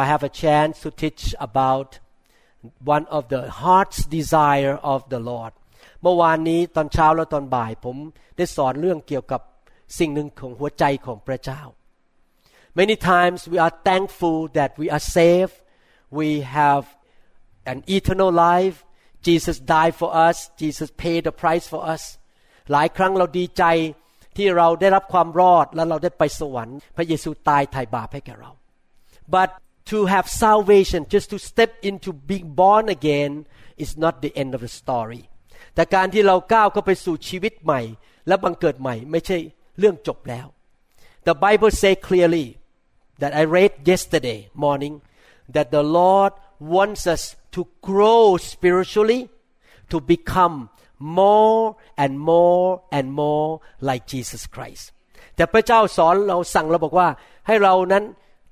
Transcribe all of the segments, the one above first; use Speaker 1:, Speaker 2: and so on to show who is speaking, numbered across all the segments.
Speaker 1: I have a chance to teach about one of the heart's desire of the Lord เมื่อวานนี้ตอนเช้าและตอนบ่ายผมได้สอนเรื่องเกี่ยวกับสิ่งหนึ่งของหัวใจของพระเจ้า Many times we are thankful that we are saved we have an eternal life Jesus died for us Jesus paid the price for us หลายครั้งเราดีใจที่เราได้รับความรอดและเราได้ไปสวรรค์พระเยซูตายไถ่บาปให้แก่เรา but to have salvation just to step into being born again is not the end of the story แต่การที่เราก้าวเข้าไปสู่ชีวิตใหม่ และบังเกิดใหม่ไม่ใช่เรื่องจบแล้ว The Bible say clearly that I read yesterday morning that the Lord wants us to grow spiritually to become more and more and more like Jesus Christ แต่พระเจ้าสอนเราสั่งเราบอกว่า ให้เรานั้น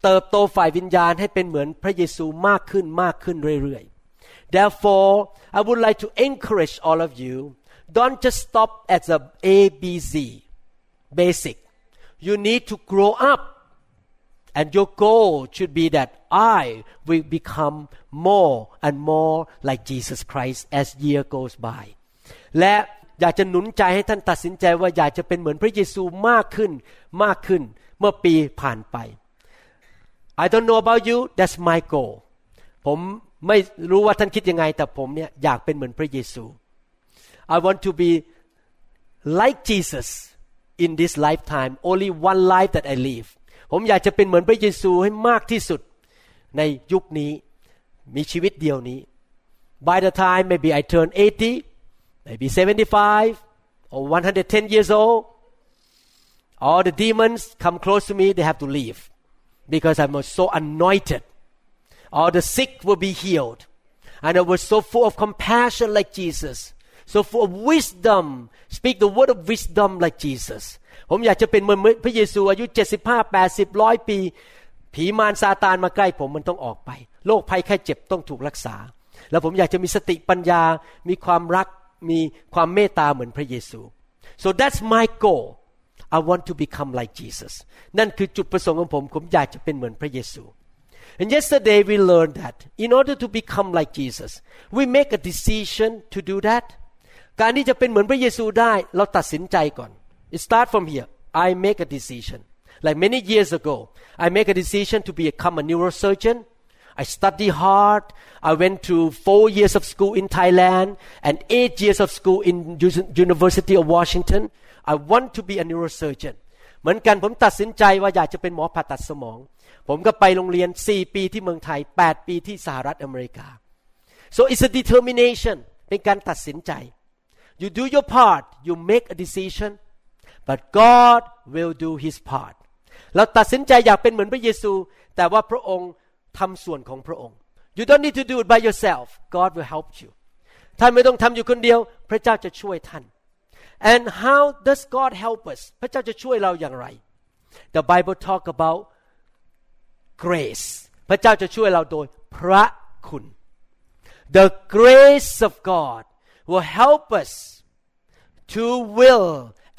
Speaker 1: เติบโตฝ่ายวิญญาณให้เป็นเหมือนพระเยซูมากขึ้นมากขึ้นเรื่อยๆ Therefore I would like to encourage all of you don't just stop at the A B Z basic you need to grow up and your goal should be that I will become more and more like Jesus Christ as year goes by และอยากจะหนุนใจให้ท่านตัดสินใจว่าอยากจะเป็นเหมือนพระเยซูมากขึ้นมากขึ้นเมื่อปีผ่านไป I don't know about you that's my goal ผมไม่รู้ว่าท่านคิดยังไง แต่ผมเนี่ยอยากเป็นเหมือนพระเยซู I want to be like Jesus in this lifetime only one life that I live ผมอยากจะเป็นเหมือนพระเยซูให้มากที่สุดในยุคนี้มีชีวิตเดียวนี้ By the time maybe I turn 80 maybe 75 or 110 years old all the demons come close to me they have to leave Because I'm so anointed all the sick will be healed and I was so full of compassion like Jesus so full of wisdom speak the word of wisdom like Jesus ผมอยากจะเป็นเหมือนพระเยซูอายุ 75 80ร้อยปี ผีมารซาตานมาใกล้ผมมันต้องออกไป โรคภัยแค่เจ็บต้องถูกรักษา แล้วผมอยากจะมีสติปัญญา มีความรัก มีความเมตตาเหมือนพระเยซู so that's my goal I want to become like Jesus นั่นคือจุดประสงค์ของผม ผมอยากจะเป็นเหมือนพระเยซู and yesterday we learned that in order to become like Jesus we make a decision to do that การที่จะเป็นเหมือนพระเยซูได้ เราตัดสินใจก่อน it start from here I make a decision like many years ago I make a decision to become a neurosurgeon I study hard I went to four years of school in Thailand and eight years of school in University of Washington I want to be a neurosurgeon เหมือนกันผมตัดสินใจว่าอยากจะเป็นหมอผ่าตัดสมอง ผมก็ไปโรงเรียน 4 ปีที่เมืองไทย 8 ปีที่สหรัฐอเมริกา so it's a determination เป็นการตัดสินใจ you do your part you make a decision but God will do His part เราตัดสินใจอยากเป็นเหมือนพระเยซู แต่ว่าพระองค์ทำส่วนของพระองค์ you don't need to do it by yourself God will help you ท่านไม่ต้องทำอยู่คนเดียว พระเจ้าจะช่วยท่าน and how does God help us พระเจ้าจะช่วยเราอย่างไร the Bible talk about grace พระเจ้าจะช่วยเราโดยพระคุณ the grace of God will help us to will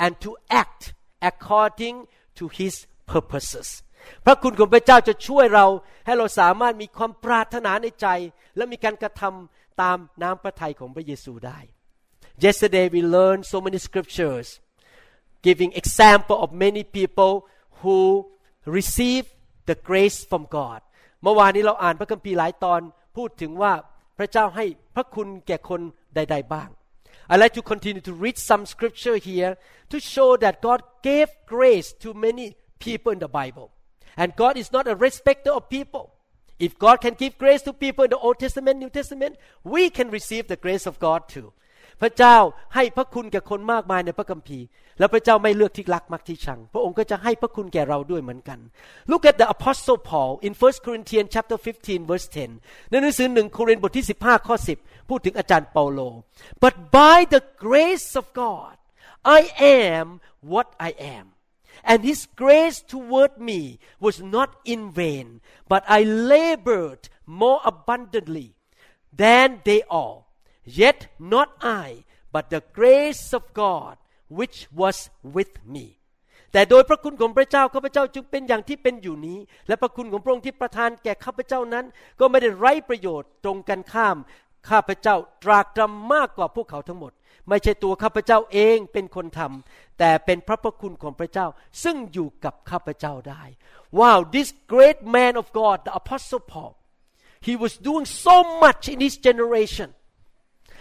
Speaker 1: and to act according to His purposes พระคุณของพระเจ้าจะช่วยเราให้เราสามารถมีความปรารถนาในใจ และมีการกระทำตามน้ำพระทัยของพระเยซูได้ Yesterday we learned so many scriptures giving example of many people who receive the grace from God เมื่อวานนี้เราอ่านพระคัมภีร์หลายตอนพูดถึงว่าพระเจ้าให้พระคุณแก่คนใด ๆ บ้าง I like to continue to read some scripture here to show that God gave grace to many people in the Bible and God is not a respecter of people if God can give grace to people in the Old Testament New Testament we can receive the grace of God too พระเจ้าให้พระคุณแก่คนมากมายในพระคัมภีร์ แล้วพระเจ้าไม่เลือกที่รักมักที่ชัง พระองค์ก็จะให้พระคุณแก่เราด้วยเหมือนกัน Look at the apostle Paul in 1 Corinthians chapter 15 verse 10 ในหนังสือหนึ่งโครินธ์บทที่ 15 ข้อ 10 พูดถึงอาจารย์เปาโล but by the grace of God I am what I am and his grace toward me was not in vain but I labored more abundantly than they all yet not I but the grace of God which was with me แต่โดยพระคุณของพระเจ้าข้าพเจ้าจึงเป็นอย่างที่เป็นอยู่นี้ และพระคุณของพระองค์ที่ประทานแก่ข้าพเจ้านั้น ก็ไม่ได้ไร้ประโยชน์ตรงกันข้าม ข้าพเจ้าตรากตรำมากกว่าพวกเขาทั้งหมด ไม่ใช่ตัวข้าพเจ้าเองเป็นคนทำแต่เป็นพระพระคุณของพระเจ้า ซึ่งอยู่กับข้าพเจ้าได้ Wow this great man of God the apostle Paul he was doing so much in his generation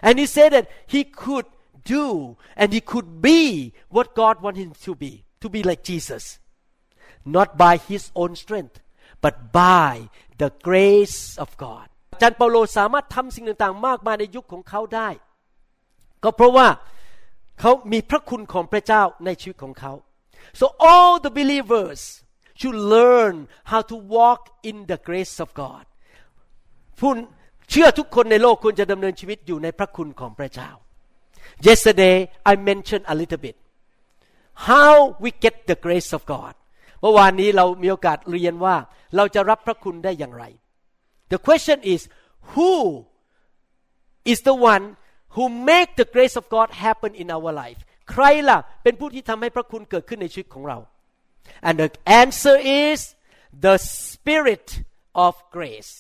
Speaker 1: and he said that he could do and he could be what God wanted him to be to be like Jesus not by his own strength but by the grace of God อาจารย์เปาโลสามารถทำสิ่งต่างๆ มากมายในยุคของเขาได้ ก็เพราะว่าเขามีพระคุณของพระเจ้าในชีวิตของเขา so all the believers should learn how to walk in the grace of God ผู้ เชื่อทุกคนในโลกควรจะดำเนินชีวิตอยู่ในพระคุณของพระเจ้า Yesterday I mentioned a little bit how we get the grace of God เมื่อวานนี้เรามีโอกาสเรียนว่าเราจะรับพระคุณได้อย่างไร The question is who is the one who make the grace of God happen in our life ใครล่ะเป็นผู้ที่ทำให้พระคุณเกิดขึ้นในชีวิตของเรา and the answer is the spirit of grace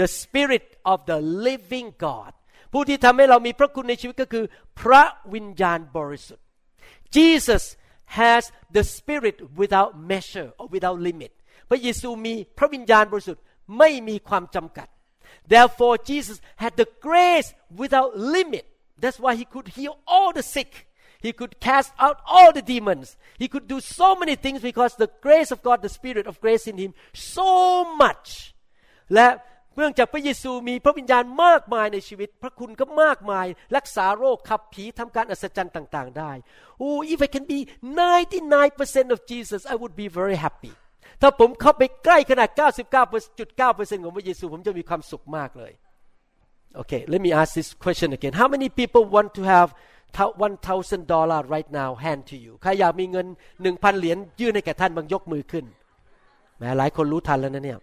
Speaker 1: the spirit of the living God ผู้ที่ทำให้เรามีพระคุณในชีวิตก็คือ พระวิญญาณบริสุทธิ์ Jesus has the spirit without measure or without limit พระเยซูมีพระวิญญาณบริสุทธิ์ไม่มีความจำกัด therefore Jesus had the grace without limit that's why he could heal all the sick he could cast out all the demons he could do so many things because the grace of God the spirit of grace in him so much และ เนื่องจากพระเยซูมีพระวิญญาณมากมายในชีวิต พระคุณก็มากมาย รักษาโรคขับผีทำการอัศจรรย์ต่างๆ ได้ Oh if I can be 99% of Jesus I would be very happy ถ้าผมเข้าไปใกล้ขนาด 99.9%ของพระเยซู ผมจะมีความสุขมากเลย Okay let me ask this question again How many people want to have 1,000 dollar right now hand to you ใครอยากมีเงิน 1,000 เหรียญยื่นให้แก่ท่านบางยกมือขึ้นแม้หลายคนรู้ทันแล้วนะเนี่ย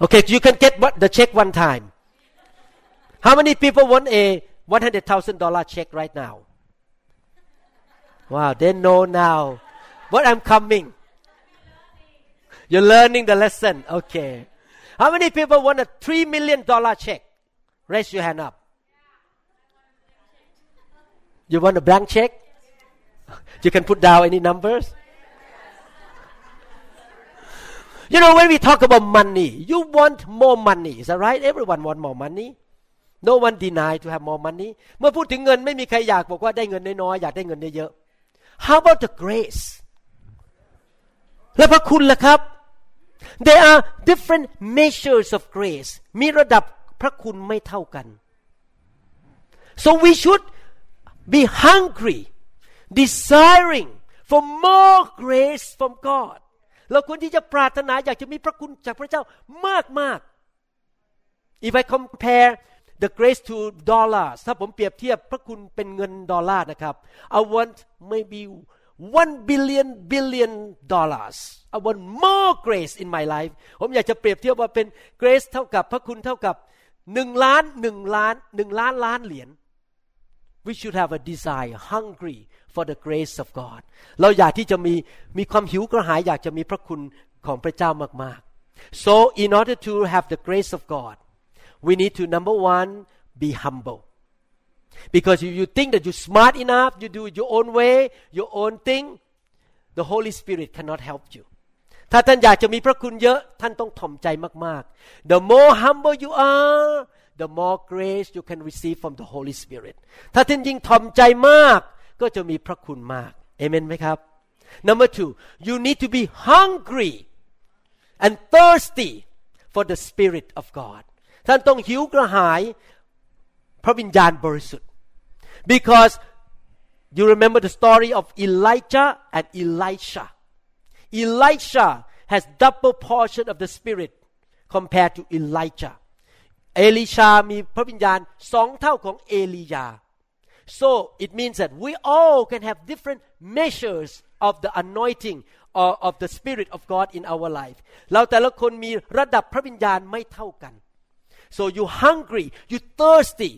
Speaker 1: Okay, you can get what, the check one time. How many people want a one hundred thousand dollar check right now? Wow, they know now what I'm coming. You're learning the lesson. Okay. How many people want a three million dollar check? Raise your hand up. You want a blank check? You can put down any numbers. You know, when we talk about money, you want more money. Is that right? Everyone want more money. No one deny to have more money. เมื่อพูดถึงเงินไม่มีใครอยากบอกว่าได้เงินน้อยๆอยากได้เงินเยอะๆ How about the grace? และพระคุณล่ะครับ There are different measures of grace มีระดับพระคุณไม่เท่ากัน So we should be hungry, desiring for more grace from God. เราควรที่จะปรารถนาอยากจะมีพระคุณจากพระเจ้ามากมาก If I compare the grace to dollars ถ้าผมเปรียบเทียบพระคุณเป็นเงินดอลลาร์นะครับ I want maybe one billion billion dollars I want more grace in my life ผมอยากจะเปรียบเทียบว่าเป็น grace เท่ากับพระคุณเท่ากับหนึ่งล้านหนึ่งล้านหนึ่งล้านล้านเหรียญ we should have a desire hungry for the grace of God เราอยากที่จะมีมีความหิวกระหายอยากจะมีพระคุณของพระเจ้ามากๆ so in order to have the grace of God we need to number one be humble because if you think that you're smart enough you do it your own way your own thing the Holy Spirit cannot help you ถ้าท่านอยากจะมีพระคุณเยอะท่านต้องถ่อมใจมากๆ the more humble you are the more grace you can receive from the Holy Spirit ถ้าท่านยิ่งถ่อมใจมาก ก็จะมีพระคุณมากเอเมนไหมครับ number two you need to be hungry and thirsty for the Spirit of God ท่านต้องหิวกระหาย พระวิญญาณบริสุทธิ์ because you remember the story of Elijah and Elisha Elisha has double portion of the spirit compared to Elijah เอลิชามีพระวิญญาณสองเท่าของเอลียา so it means that we all can have different measures of the anointing or of the spirit of God in our life เราแต่ละคนมีระดับพระวิญญาณไม่เท่ากัน so you hungry you thirsty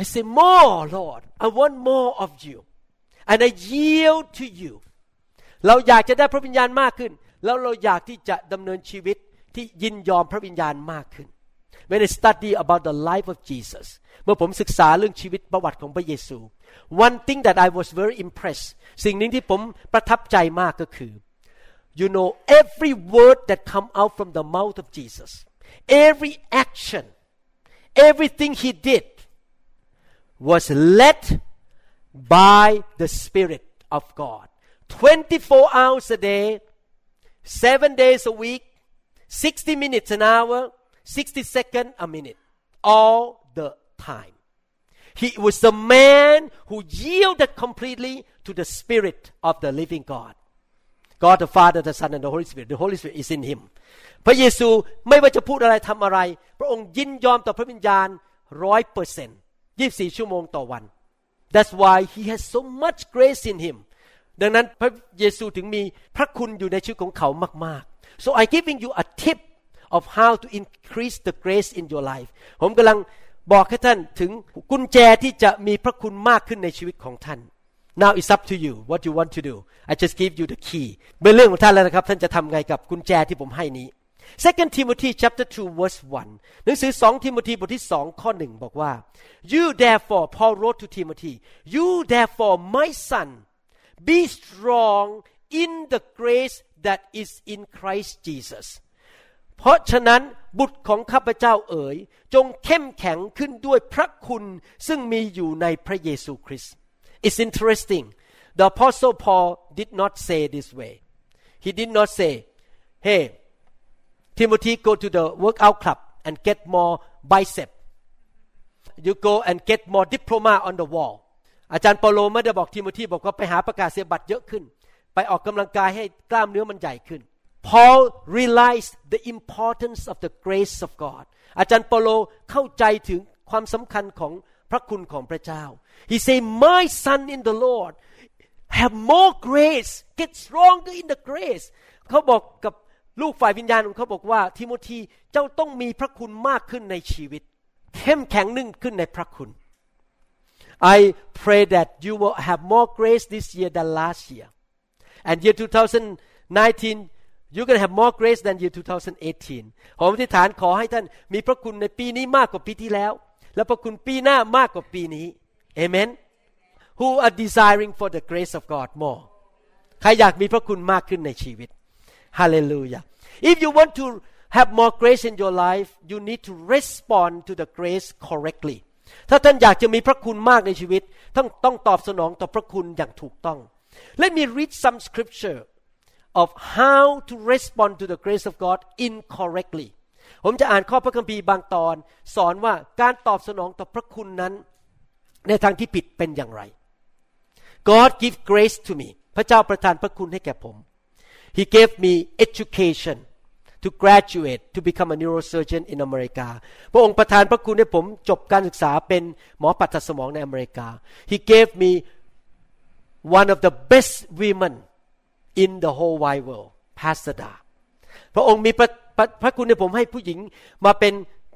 Speaker 1: I say more Lord I want more of you and I yield to you เราอยากจะได้พระวิญญาณมากขึ้น แล้วเราอยากที่จะดำเนินชีวิตที่ยินยอมพระวิญญาณมากขึ้น when I study about the life of Jesus เมื่อผมศึกษาเรื่องชีวิตประวัติของพระเยซู one thing that I was very impressed สิ่งหนึ่งที่ผมประทับใจมากก็คือ you know every word that come out from the mouth of Jesus every action everything he did was led by the Spirit of God 24 hours a day 7 days a week 60 minutes an hour 60 seconds a minute all the time he was the man who yielded completely to the Spirit of the living God God the Father the Son and the Holy Spirit the Holy Spirit is in him พระเยซูไม่ว่าจะพูดอะไรทำอะไร พระองค์ยินยอมต่อพระวิญญาณร้อยเปอร์เซ็นต์ยี่สี่ชั่วโมงต่อวัน That's why he has so much grace in him ดังนั้นพระเยซูถึงมีพระคุณอยู่ในชีวิตของเขามากๆ so I giving you a tip of how to increase the grace in your life ผมกำลังบอกให้ท่านถึงกุญแจที่จะมีพระคุณมากขึ้นในชีวิตของท่าน now it's up to you what you want to do I just give you the key เป็นเรื่องของท่านแล้วนะครับ ท่านจะทำไงกับกุญแจที่ผมให้นี้ Second Timothy chapter 2 verse 1หนังสือ2ทิโมธีบทที่2ข้อ1บอกว่า you therefore Paul wrote to Timothy you therefore my son be strong in the grace that is in Christ Jesus เพราะฉะนั้นบุตรของข้าพเจ้าเอ๋ย จงเข้มแข็งขึ้นด้วยพระคุณซึ่งมีอยู่ในพระเยซูคริสต์ It's interesting the apostle Paul did not say this way he did not say hey Timothy go to the workout club and get more bicep you go and get more diploma on the wall อาจารย์เปโลไม่ได้บอกทิโมธีบอกว่าไปหาประกาศเสียบัตรเยอะขึ้น ไปออกกำลังกายให้กล้ามเนื้อมันใหญ่ขึ้น Paul realized the importance of the grace of God อาจารย์เปโลเข้าใจถึงความสำคัญของพระคุณของพระเจ้า He say my son in the Lord have more grace get stronger in the grace เขาบอกกับลูกฝ่ายวิญญาณของเขาบอกว่าทิโมธีเจ้าต้องมีพระคุณมากขึ้นในชีวิต เข้มแข็งนึ่งขึ้นในพระคุณ I pray that you will have more grace this year than last year. And year 2019, you're going to have more grace than year 2018. ผมอธิษฐานขอให้ท่านมีพระคุณในปีนี้มากกว่าปีที่แล้ว และพระคุณปีหน้ามากกว่าปีนี้ Amen. Who are desiring for the grace of God more? ใครอยากมีพระคุณมากขึ้นในชีวิต Hallelujah. If you want to have more grace in your life, you need to respond to the grace correctly. ถ้าท่านอยากจะมีพระคุณมากในชีวิต ต้องต้องตอบสนองต่อพระคุณอย่างถูกต้อง Let me read some scripture of how to respond to the grace of God incorrectly ผมจะอ่านข้อพระคัมภีร์บางตอน สอนว่าการตอบสนองต่อพระคุณนั้น ในทางที่ผิดเป็นอย่างไร God give grace to me พระเจ้าประทานพระคุณให้แก่ผม He gave me education to graduate to become a neurosurgeon in America พระองค์ประทานพระคุณให้ผมจบการศึกษาเป็นหมอปัทสมองในอเมริกา He gave me one of the best women in the whole wide world Pastor Da พระองค์มีพระพระคุณให้ผมให้ผู้หญิงมาเป็น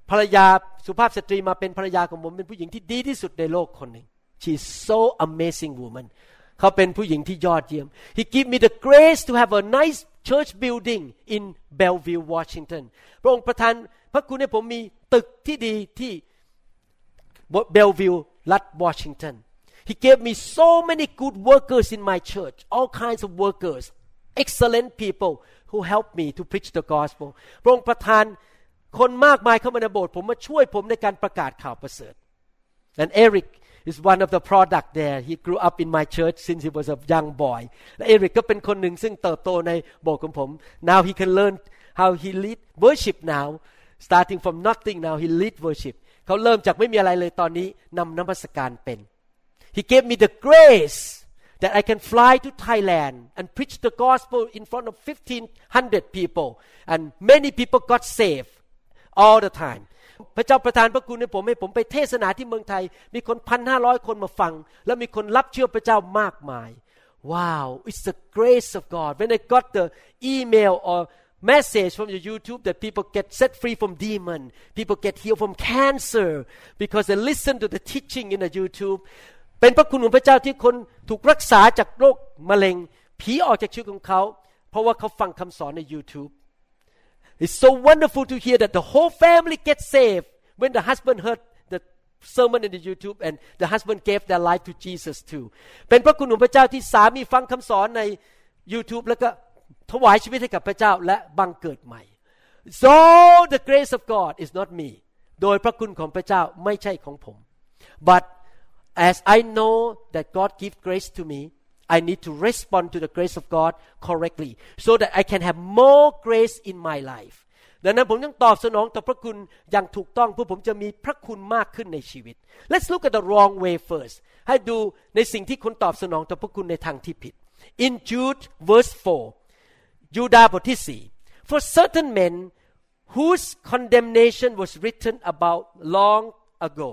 Speaker 1: ภรรยาสุภาพสตรีมาเป็นภรรยาของผมเป็นผู้หญิงที่ดีที่สุดในโลกคนหนึ่ง She's so amazing woman เขาเป็นผู้หญิงที่ยอดเยี่ยม He give me the grace to have a nice church building in Bellevue Washington พระองค์ประทานพระคุณให้ผมมีตึกที่ดีที่ Bellevue รัฐ Washington He gave me so many good workers in my church all kinds of workers excellent people who help me to preach the gospel พระองค์ประทานคนมากมายเข้ามาในโบสถ์ผมมาช่วยผมในการประกาศข่าวประเสริฐ and Eric is one of the product there he grew up in my church since he was a young boy และเอริกก็เป็นคนหนึ่งซึ่งเติบโตในโบสถ์ของผม now he can learn how he lead worship now starting from nothing now he lead worship เขาเริ่มจากไม่มีอะไรเลยตอนนี้นำนมัสการเป็น He gave me the grace that I can fly to Thailand and preach the gospel in front of 1500 people and many people got saved all the time พระเจ้าประทานพระคุณให้ผมให้ผมไปเทศนาที่เมืองไทย มีคนพันห้าร้อยคนมาฟัง แล้วมีคนรับเชื่อพระเจ้ามากมาย Wow it's the grace of God when I got the email or message from your YouTube that people get set free from demon people get healed from cancer because they listen to the teaching in the YouTube เป็นพระคุณของพระเจ้าที่คนถูกรักษาจากโรคมะเร็ง ผีออกจากชีวิตของเขา เพราะว่าเขาฟังคำสอนใน YouTube It's so wonderful to hear that the whole family gets saved when the husband heard the sermon in the YouTube and the husband gave their life to Jesus too เป็นพระคุณของพระเจ้าที่สามีฟังคำสอนใน YouTube แล้วก็ถวายชีวิตให้กับพระเจ้าและบังเกิดใหม่ so the grace of God is not me โดยพระคุณของพระเจ้าไม่ใช่ของผม but as I know that God gives grace to me I need to respond to the grace of God correctly so that I can have more grace in my life ดังนั้นผมต้องตอบสนองต่อพระคุณอย่างถูกต้องเพื่อผมจะมีพระคุณมากขึ้นในชีวิต Let's look at the wrong way first ให้ดูในสิ่งที่คนตอบสนองต่อพระคุณในทางที่ผิด In Jude verse 4ยูดาบทที่4 For certain men whose condemnation was written about long ago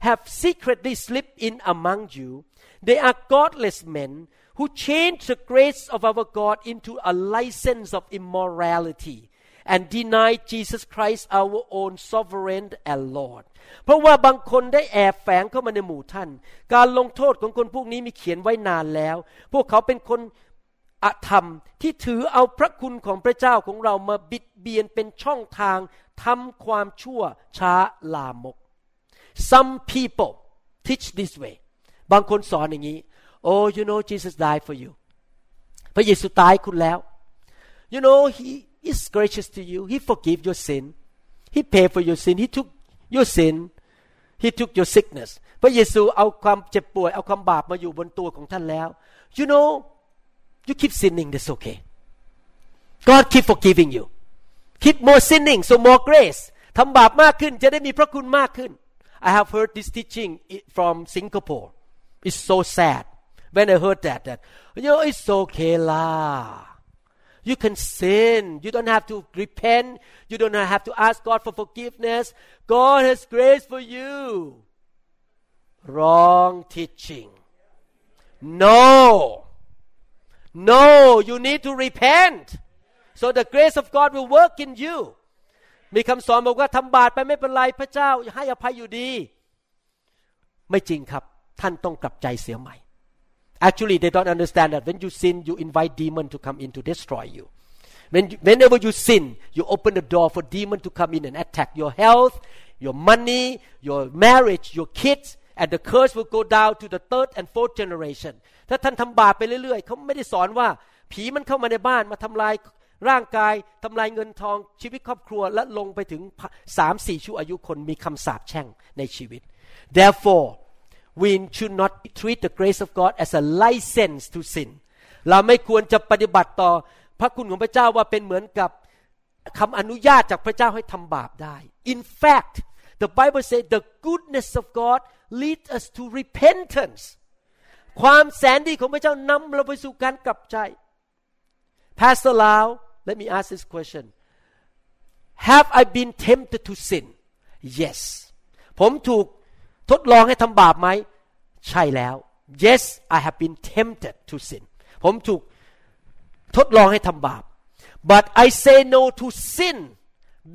Speaker 1: have secretly slipped in among you they are godless men who change the grace of our God into a license of immorality and deny Jesus Christ our own sovereign and Lord เพราะว่าบางคนได้แอบแฝงเข้ามาในหมู่ท่าน การลงโทษของคนพวกนี้มีเขียนไว้นานแล้ว พวกเขาเป็นคนอธรรมที่ถือเอาพระคุณของพระเจ้าของเรามาบิดเบียนเป็นช่องทางทำความชั่วช้าลามก Some people teach this way บางคนสอนอย่างนี้ oh you know Jesus died for you พระเยซูตายคุณแล้ว you know he is gracious to you he forgive your sin he pay for your sin he took your sin he took your sickness พระเยซูเอาความเจ็บป่วย เอาความบาปมาอยู่บนตัวของท่านแล้ว you know you keep sinning that's okay God keep forgiving you keep more sinning so more grace ทำบาปมากขึ้นจะได้มีพระคุณมากขึ้น I have heard this teaching from Singapore. It's so sad. When I heard that that you know it's okay lah. You can sin. You don't have to repent. You don't have to ask God for forgiveness. God has grace for you. Wrong teaching. No. No you need to repent. So the grace of God will work in you มีคำสอนบอกว่าทำบาปไปไม่เป็นไรพระเจ้าให้อภัยอยู่ดี ไม่จริงครับ ท่านต้องกลับใจเสียใหม่ Actually they don't understand that when you sin you invite demon to come in to destroy you when you, whenever you sin you open the door for demon to come in and attack your health your money your marriage your kids and the curse will go down to the third and fourth generation ถ้าท่านทำบาปไปเรื่อยๆ เขาไม่ได้สอนว่า ผีมันเข้ามาในบ้านมาทำลาย ร่างกายทำลายเงินทองชีวิตครอบครัวและลงไปถึงสามสี่ชั่วอายุคนมีคำสาปแช่งในชีวิต therefore we should not treat the grace of God as a license to sin เราไม่ควรจะปฏิบัติต่อพระคุณของพระเจ้าว่าเป็นเหมือนกับคำอนุญาตจากพระเจ้าให้ทำบาปได้ In fact the Bible says the goodness of God leads us to repentance ความแสนดีของพระเจ้านำเราไปสู่การกลับใจ Pastor Lau let me ask this question Have I been tempted to sin Yes ผมถูกทดลองให้ทำบาปไหมใช่แล้ว yes I have been tempted to sin ผมถูกทดลองให้ทำบาป but I say no to sin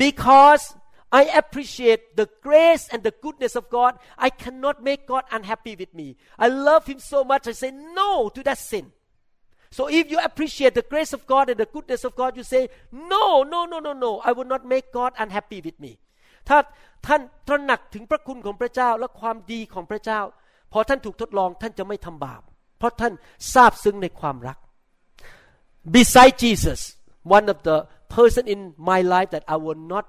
Speaker 1: because I appreciate the grace and the goodness of God I cannot make God unhappy with me I love Him so much I say no to that sin So if you appreciate the grace of God and the goodness of God you say no no no no no I will not make God unhappy with me ถ้าท่านตระหนักถึงพระคุณของพระเจ้าและความดีของพระเจ้า พอท่านถูกทดลองท่านจะไม่ทำบาป เพราะท่านทราบซึ้งในความรัก Beside Jesus one of the person in my life that I will not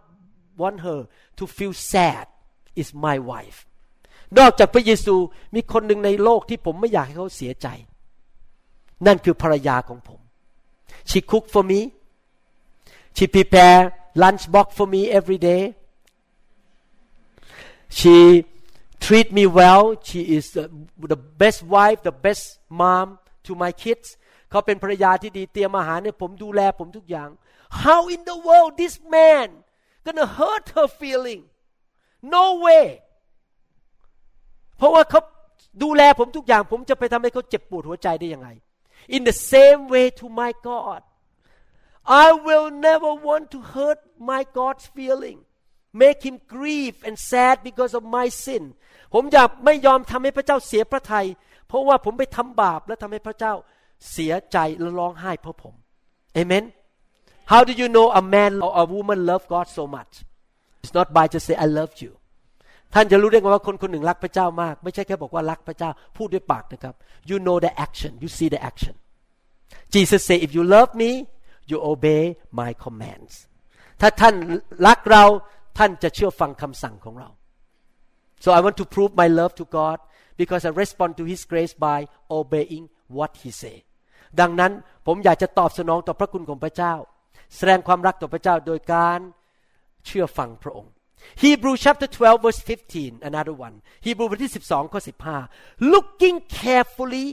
Speaker 1: want her to feel sad is my wife นอกจากพระเยซูมีคนหนึ่งในโลกที่ผมไม่อยากให้เขาเสียใจ นั่นคือภรรยาของผม she cook for me she prepare lunch box for me every day she treat me well she is the, the best wife the best mom to my kids เขาเป็นภรรยาที่ดีเตรียมอาหารให้ผมดูแลผมทุกอย่าง how in the world this man gonna hurt her feeling no way เพราะว่าเขาดูแลผมทุกอย่าง ผมจะไปทำให้เขาเจ็บปวดหัวใจได้ยังไง in the same way to my God I will never want to hurt my God's feeling make him grieve and sad because of my sin ผมอยากไม่ยอมทำให้พระเจ้าเสียพระทยัยเพราะว่าผมไปทำบาปและทำให้พระเจ้าเสียใจและร้องไห้เพราะผม Amen How do you know a man or a woman love God so much It's not by just say I love you ท่านจะรู้ได้ไงว่าคนคนหนึ่งรักพระเจ้ามาก ไม่ใช่แค่บอกว่ารักพระเจ้าพูดด้วยปากนะครับ You know the action you see the action Jesus say if you love me you obey my commands ถ้าท่านรักเราท่านจะเชื่อฟังคำสั่งของเรา so I want to prove my love to God because I respond to His grace by obeying what He say ดังนั้นผมอยากจะตอบสนองต่อพระคุณของพระเจ้า แสดงความรักต่อพระเจ้าโดยการเชื่อฟังพระองค์ Hebrew chapter 12 verse 15 another one Hebrew บทที่12ข้อ15 looking carefully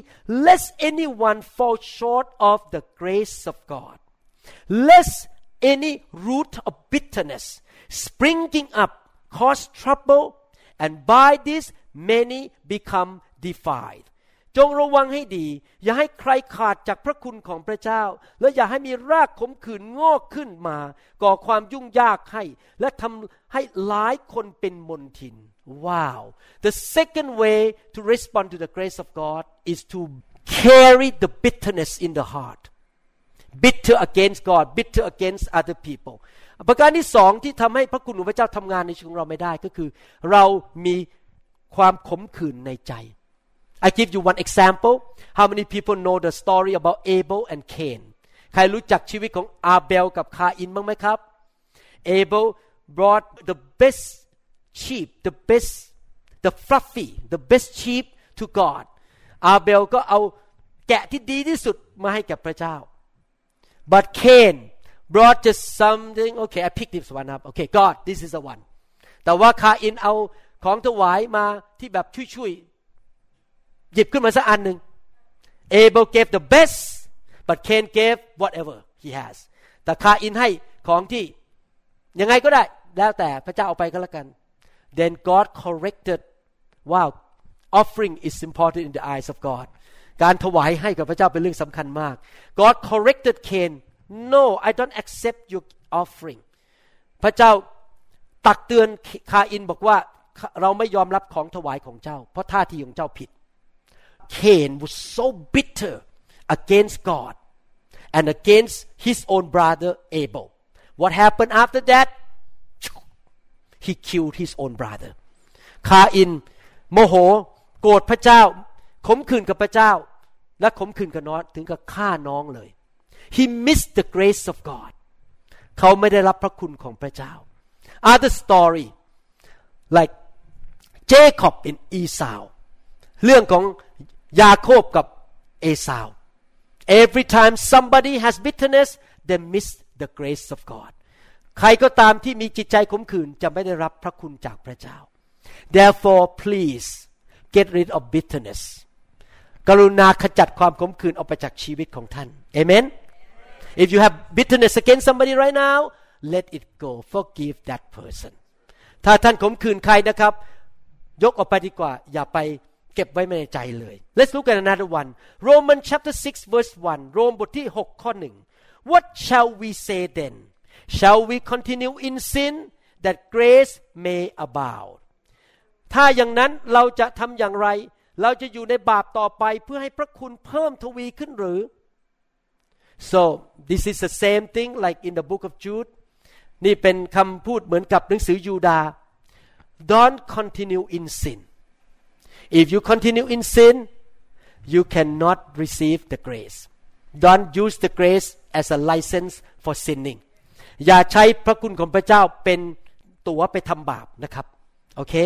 Speaker 1: lest anyone fall short of the grace of God lest any root of bitterness springing up cause trouble and by this many become defiled จงระวังให้ดี อย่าให้ใครขาดจากพระคุณของพระเจ้า และอย่าให้มีรากขมขื่นงอกขึ้นมา ก่อความยุ่งยากให้ และทำให้หลายคนเป็นมนทิน Wow the second way to respond to the grace of God is to carry the bitterness in the heart bitter against God bitter against other people ประการที่สองที่ทำให้พระคุณของพระเจ้าทำงานในชีวิตของเราไม่ได้ก็คือ เรามีความขมขื่นในใจ I give you one example how many people know the story about Abel and Cain ใครรู้จักชีวิตของอาเบลกับคาอินบ้างไหมครับ Abel brought the best sheep the best the fluffy the best sheep to God อาเบลก็เอาแกะที่ดีที่สุดมาให้กับพระเจ้า but Cain brought just something okay I picked this one up okay God this is the one แต่ว่าคาอินเอาของถวายมาที่แบบช่วยๆ หยิบขึ้นมาสักอันหนึ่ง Abel gave the best but Cain gave whatever he has แต่คาอินให้ของที่ยังไงก็ได้แล้วแต่พระเจ้าเอาไปก็แล้วกัน then God corrected wow offering is important in the eyes of God การถวายให้กับพระเจ้าเป็นเรื่องสำคัญมาก God corrected Cain no I don't accept your offering พระเจ้าตักเตือนคาอินบอกว่าเราไม่ยอมรับของถวายของเจ้า เพราะท่าทีของเจ้าผิด Cain was so bitter against God and against his own brother Abel what happened after that he killed his own brother คาอินโมโหโกรธพระเจ้า ขมขื่นกับพระเจ้า และขมขื่นกับน้องถึงกับฆ่าน้องเลย he missed the grace of God เขาไม่ได้รับพระคุณของพระเจ้า other story like Jacob in Esau เรื่องของ ยาโคบกับเอสาว every time somebody has bitterness they miss the grace of God ใครก็ตามที่มีจิตใจขมขื่นจะไม่ได้รับพระคุณจากพระเจ้า therefore please get rid of bitterness กรุณาขจัดความขมขื่นออกไปจากชีวิตของท่าน amen if you have bitterness against somebody right now let it go forgive that person ถ้าท่านขมขื่นใครนะครับ ยกออกไปดีกว่า อย่าไป เก็บไว้ในใจเลย Let's look at another one Roman chapter 6 verse 1 โรมบทที่ 6 ข้อหนึ่ง What shall we say then shall we continue in sin that grace may abound ถ้าอย่างนั้นเราจะทำอย่างไร เราจะอยู่ในบาปต่อไปเพื่อให้พระคุณเพิ่มทวีขึ้นหรือ so this is the same thing like in the book of Jude นี่เป็นคำพูดเหมือนกับหนังสือยูดา don't continue in sin if you continue in sin you cannot receive the grace don't use the grace as a license for sinning อย่าใช้พระคุณของพระเจ้าเป็นตั๋วไปทำบาปนะครับโอเค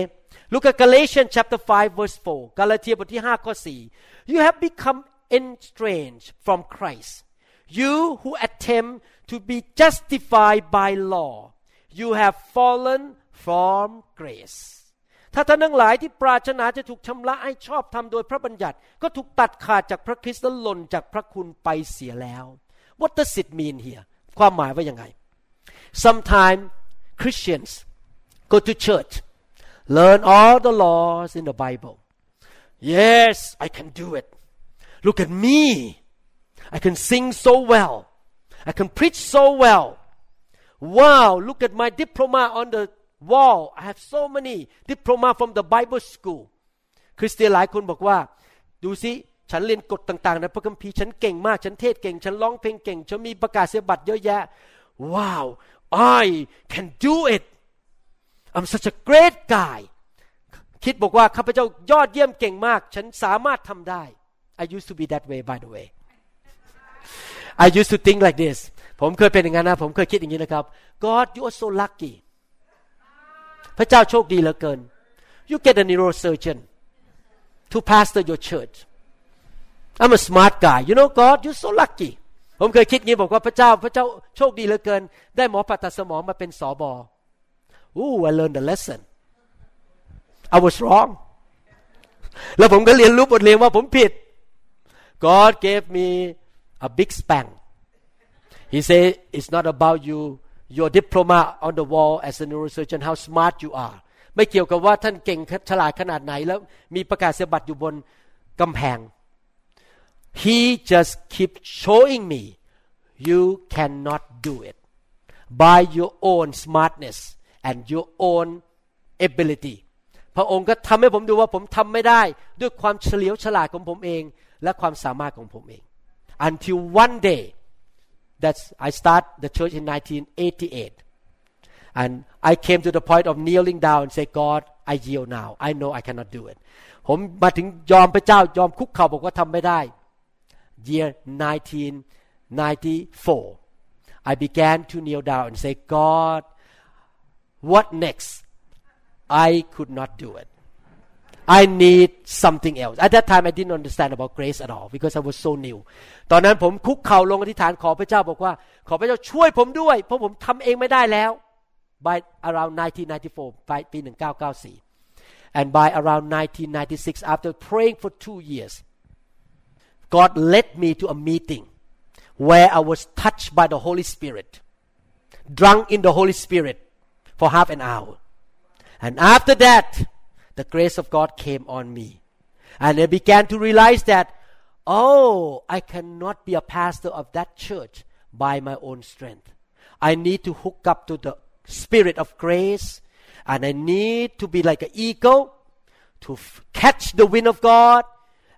Speaker 1: Look at Galatians chapter 5 verse 4กาลาเทียบทที่5ข้อ4 You have become estranged from Christ you who attempt to be justified by law you have fallen from grace ถ้าท่านทั้งหลายที่ปรารถนาจะถูกชำระให้ชอบทำโดยพระบัญญัติ ก็ถูกตัดขาดจากพระคริสต์และหล่นจากพระคุณไปเสียแล้ว What does it mean here ความหมายว่ายังไง Sometimes Christians go to church learn all the laws in the Bible yes I can do it look at me I can sing so well I can preach so well wow look at my diploma on the wall I have so many diploma from the Bible school คริสเตียนหลายคนบอกว่า ดูสิฉันเรียนกฎต่างๆในพระคัมภีร์ฉันเก่งมากฉันเทศเก่ง ฉันร้องเพลงเก่ง ฉันมีประกาศเสียบัตรเยอะแยะ wow I can do it I'm such a great guy คิดบอกว่าข้าพเจ้ายอดเยี่ยมเก่งมาก ฉันสามารถทำได้ I used to be that way by the way I used to think like this ผมเคยเป็นอย่างนั้นนะ ผมเคยคิดอย่างนี้นะครับ God you are so lucky พระเจ้าโชคดีเหลือเกิน you get a neurosurgeon to pastor your church I'm a smart guy you know God you so lucky ผมเคยคิดงี้บอกว่าพระเจ้าพระเจ้าโชคดีเหลือเกิน ได้หมอผ่าตัดสมองมาเป็นสอบอ Ooh I learned the lesson I was wrong แล้วผมก็เรียนรู้บทเรียนว่าผมผิด God gave me a big spank He said it's not about you your diploma on the wall as a neurosurgeon how smart you are ไม่เกี่ยวกับว่าท่านเก่งฉลาดขนาดไหนแล้วมีประกาศเสียบัตรอยู่บนกำแพง He just keep showing me you cannot do it by your own smartness and your own ability พระองค์ก็ทำให้ผมดูว่าผมทำไม่ได้ด้วยความเฉลียวฉลาดของผมเอง และความสามารถของผมเอง until one day that's I start the church in 1988 and I came to the point of kneeling down and say God I yield now I know I cannot do it ผมมาถึงยอมพระเจ้ายอมคุกเข่าบอกว่าทำไม่ได้ year 1994 I began to kneel down and say God what next I could not do it I need something else at that time I didn't understand about grace at all because I was so new ตอนนั้นผมคุกเข่าลงอธิษฐานขอพระเจ้าบอกว่า ขอพระเจ้าช่วยผมด้วย เพราะผมทำเองไม่ได้แล้ว by around 1994 by ปี1994 and by around 1996 after praying for two years God led me to a meeting where I was touched by the Holy Spirit drunk in the Holy Spirit for half an hour and after that the grace of God came on me. And I began to realize that, oh, I cannot be a pastor of that church by my own strength. I need to hook up to the spirit of grace, and I need to be like an eagle to f- catch the wind of God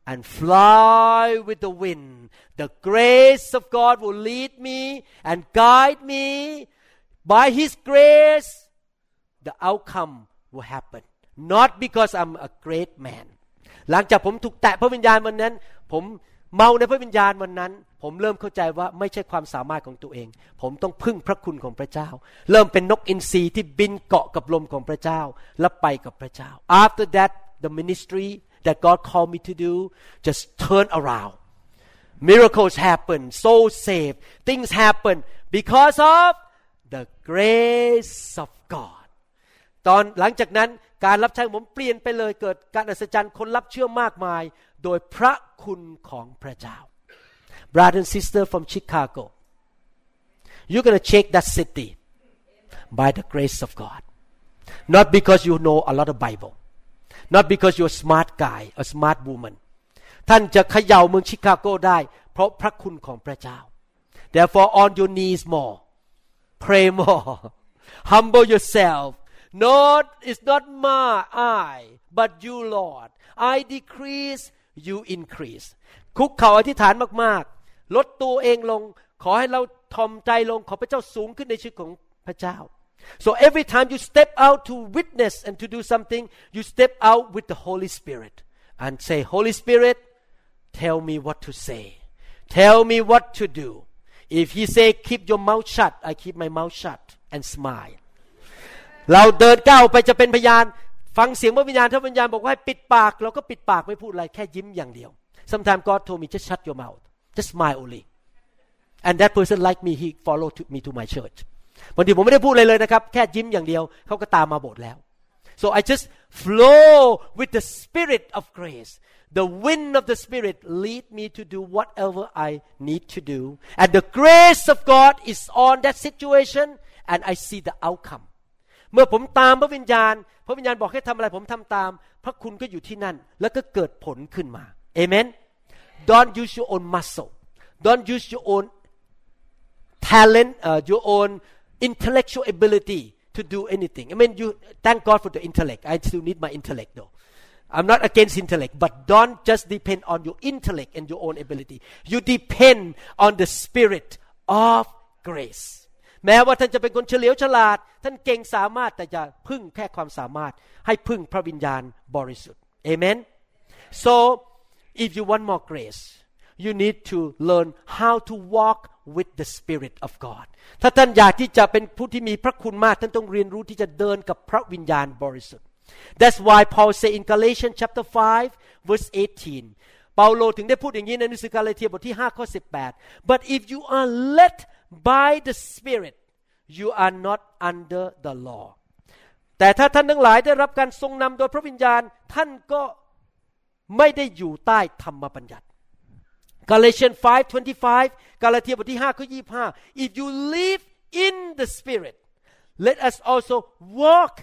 Speaker 1: and fly with the wind. The grace of God will lead me and guide me. By His grace, the outcome will happen. Not because I'm a great man หลังจากผมถูกแตะพระวิญญาณวันนั้น ผมเมาในพระวิญญาณวันนั้น ผมเริ่มเข้าใจว่าไม่ใช่ความสามารถของตัวเอง ผมต้องพึ่งพระคุณของพระเจ้า เริ่มเป็นนกอินทรีที่บินเกาะกับลมของพระเจ้า และไปกับพระเจ้า after that the ministry that God called me to do just turn around miracles happen souls saved things happen because of the grace of God ตอนหลังจากนั้น การรับใช้ผมเปลี่ยนไปเลยเกิดการอัศจรรย์คนรับเชื่อมากมาย โดยพระคุณของพระเจ้า brother and sister from Chicago you're gonna check that city by the grace of God not because you know a lot of Bible not because you're a smart guy a smart woman ท่านจะเขย่าเมืองชิคาโกได้ เพราะพระคุณของพระเจ้า therefore on your knees more pray more humble yourself not it's not my I but you Lord I decrease you increase คุกเข่าอธิษฐานมากๆ ลดตัวเองลง ขอให้เราทอมใจลง ขอพระเจ้าสูงขึ้นในชีวิตของพระเจ้า so every time you step out to witness and to do something you step out with the Holy Spirit and say Holy Spirit tell me what to say tell me what to do if he say keep your mouth shut I keep my mouth shut and smile เราเดินก้าวไปจะเป็นพยาน ฟังเสียงพระวิญญาณถ้าวิญญาณบอกว่าให้ปิดปากเราก็ปิดปากไม่พูดอะไรแค่ยิ้มอย่างเดียว sometimes God told me just shut your mouth just smile only and that person like me he follow to me to my church บางทีผมไม่ได้พูดอะไรเลยนะครับ แค่ยิ้มอย่างเดียวเขาก็ตามมาโบสถ์แล้ว so I just flow with the spirit of grace the wind of the spirit lead me to do whatever I need to do and the grace of God is on that situation and I see the outcome เมื่อผมตามพระวิญญาณ พระวิญญาณบอกให้ทำอะไรผมทำตาม พระคุณก็อยู่ที่นั่น แล้วก็เกิดผลขึ้นมาเอเมน don't use your own muscle don't use your own talent uh, your own intellectual ability to do anything I mean you thank God for the intellect I still need my intellect though I'm not against intellect but don't just depend on your intellect and your own ability you depend on the spirit of grace แม้ว่าท่านจะเป็นคนเฉลียวฉลาด ท่านเก่งสามารถแต่จะพึ่งแค่ความสามารถ ให้พึ่งพระวิญญาณบริสุทธิ์เอเมน so if you want more grace you need to learn how to walk with the spirit of God ถ้าท่านอยากที่จะเป็นผู้ที่มีพระคุณมาก ท่านต้องเรียนรู้ที่จะเดินกับพระวิญญาณบริสุทธิ์ That's why Paul say in Galatians chapter 5 verse 18เปาโลถึงได้พูดอย่างนี้ในหนังสือกาลาเทียบทที่5ข้อ18 but if you are led by the Spirit you are not under the law แต่ถ้าท่านทั้งหลายได้รับการทรงนำโดยพระวิญญาณ ท่านก็ไม่ได้อยู่ใต้ธรรมบัญญัติ Galatians 5:25 กาลาเทียบทที่5ข้อ25 if you live in the Spirit let us also walk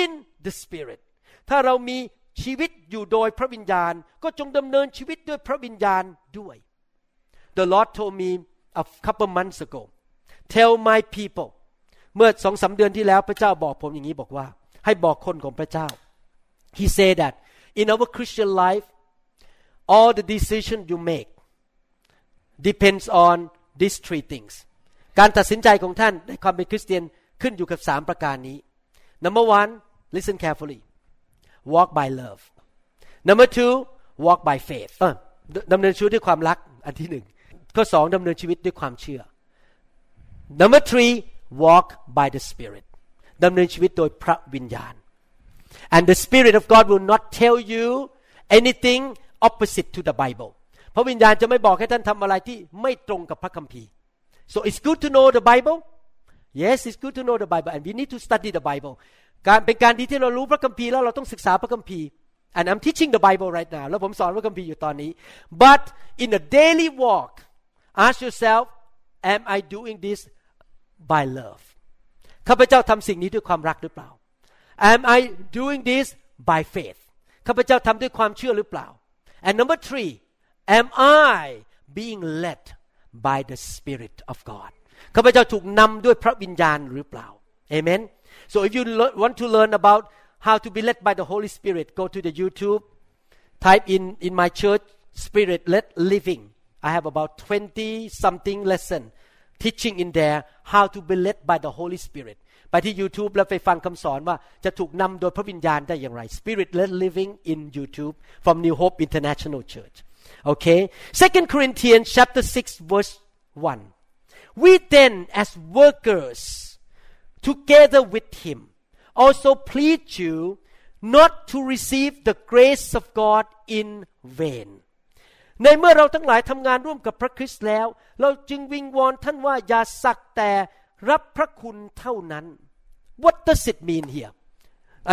Speaker 1: in the Spirit ถ้าเรามีชีวิตอยู่โดยพระวิญญาณ ก็จงดำเนินชีวิตด้วยพระวิญญาณด้วย The Lord told me a couple months ago tell my people เมื่อสองสาเดือนที่แล้วพระเจ้าบอกผมอย่างนี้บอกว่า ให้บอกคนของพระเจ้า he said that in our Christian life all the decision you make depends on these three things การตัดสินใจของท่านในความเป็นคริสเตียนขึ้นอยู่กับสามประการนี้ number one listen carefully walk by love number two walk by faith ดำเนินชีวิตด้วยความรักอันที่หนึ่ง ข้อสองดำเนินชีวิตด้วยความเชื่อ number three walk by the Spirit ดำเนินชีวิตโดยพระวิญญาณ and the Spirit of God will not tell you anything opposite to the Bible พระวิญญาณจะไม่บอกให้ท่านทำอะไรที่ไม่ตรงกับพระคัมภีร์ so it's good to know the Bible yes it's good to know the Bible and we need to study the Bible การเป็นการดีที่เรารู้พระคัมภีร์แล้วเราต้องศึกษาพระคัมภีร์ and I'm teaching the Bible right now แล้วผมสอนพระคัมภีร์อยู่ตอนนี้ but in a daily walk ask yourself am I doing this by love ข้าพเจ้าทำสิ่งนี้ด้วยความรักหรือเปล่า Am I doing this by faith ข้าพเจ้าทำด้วยความเชื่อหรือเปล่า And number three Am I being led by the Spirit of God ข้าพเจ้าถูกนำด้วยพระวิญญาณหรือเปล่า Amen So if you want to learn about how to be led by the Holy Spirit go to the YouTube type in in my church Spirit led living I have about 20 something lesson teaching in there how to be led by the Holy Spirit ไปที่ YouTube แล้วไปฟังคำสอนว่าจะถูกนำโดยพระวิญญาณได้อย่างไร Spirit led living in YouTube from New Hope International Church okay Second Corinthians chapter 6 verse 1 we then as workers together with him also plead you not to receive the grace of God in vain ในเมื่อเราทั้งหลายทำงานร่วมกับพระคริสต์แล้ว เราจึงวิงวอนท่านว่าอย่าสักแต่รับพระคุณเท่านั้น What does it mean here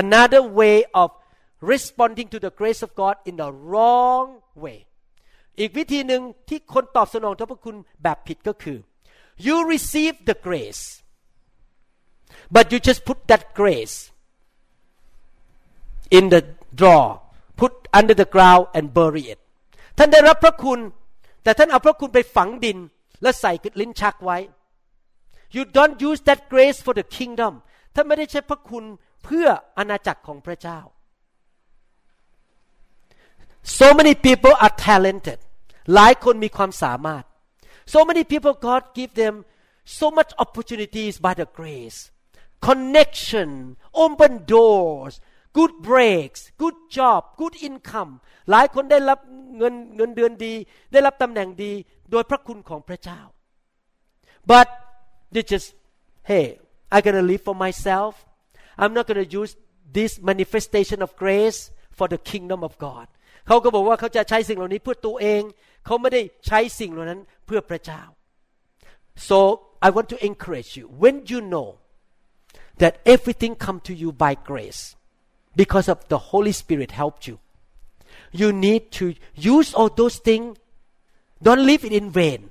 Speaker 1: Another way of responding to the grace of God in the wrong way อีกวิธีหนึ่งที่คนตอบสนองต่อพระคุณแบบผิดก็คือ you receive the grace but you just put that grace in the drawer put under the ground and bury it ท่านได้รับพระคุณ แต่ท่านเอาพระคุณไปฝังดิน และใส่ลิ้นชักไว้ you don't use that grace for the kingdom ท่านไม่ได้ใช้พระคุณเพื่ออาณาจักรของพระเจ้า so many people are talented หลายคนมีความสามารถ so many people God give them so much opportunities by the grace connection open doors good breaks good job good income หลายคนได้รับเงินเงินเดือนดี ได้รับตำแหน่งดี โดยพระคุณของพระเจ้า but they just hey I'm gonna live for myself I'm not gonna use this manifestation of grace for the kingdom of God เขาก็บอกว่าเขาจะใช้สิ่งเหล่านี้เพื่อตัวเอง เขาไม่ได้ใช้สิ่งเหล่านั้นเพื่อพระเจ้า so I want to encourage you when you know that everything come to you by grace because of the Holy Spirit helped you. You need to use all those things. Don't leave it in vain.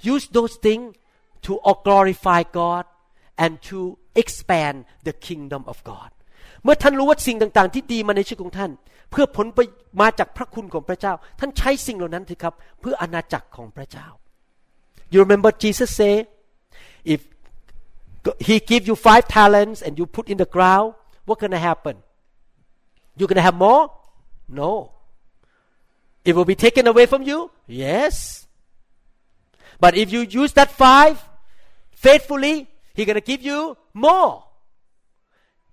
Speaker 1: Use those things to glorify God and to expand the kingdom of God. เมื่อท่านรู้ว่าสิ่งต่างๆ ที่ดีมาในชีวิตของท่าน เพื่อผลไปมาจากพระคุณของพระเจ้า ท่านใช้สิ่งเหล่านั้นเถอะครับ เพื่ออาณาจักรของพระเจ้า You remember Jesus say if he give you five talents and you put in the ground what gonna happen you gonna have more no it will be taken away from you yes but if you use that five faithfully he gonna give you more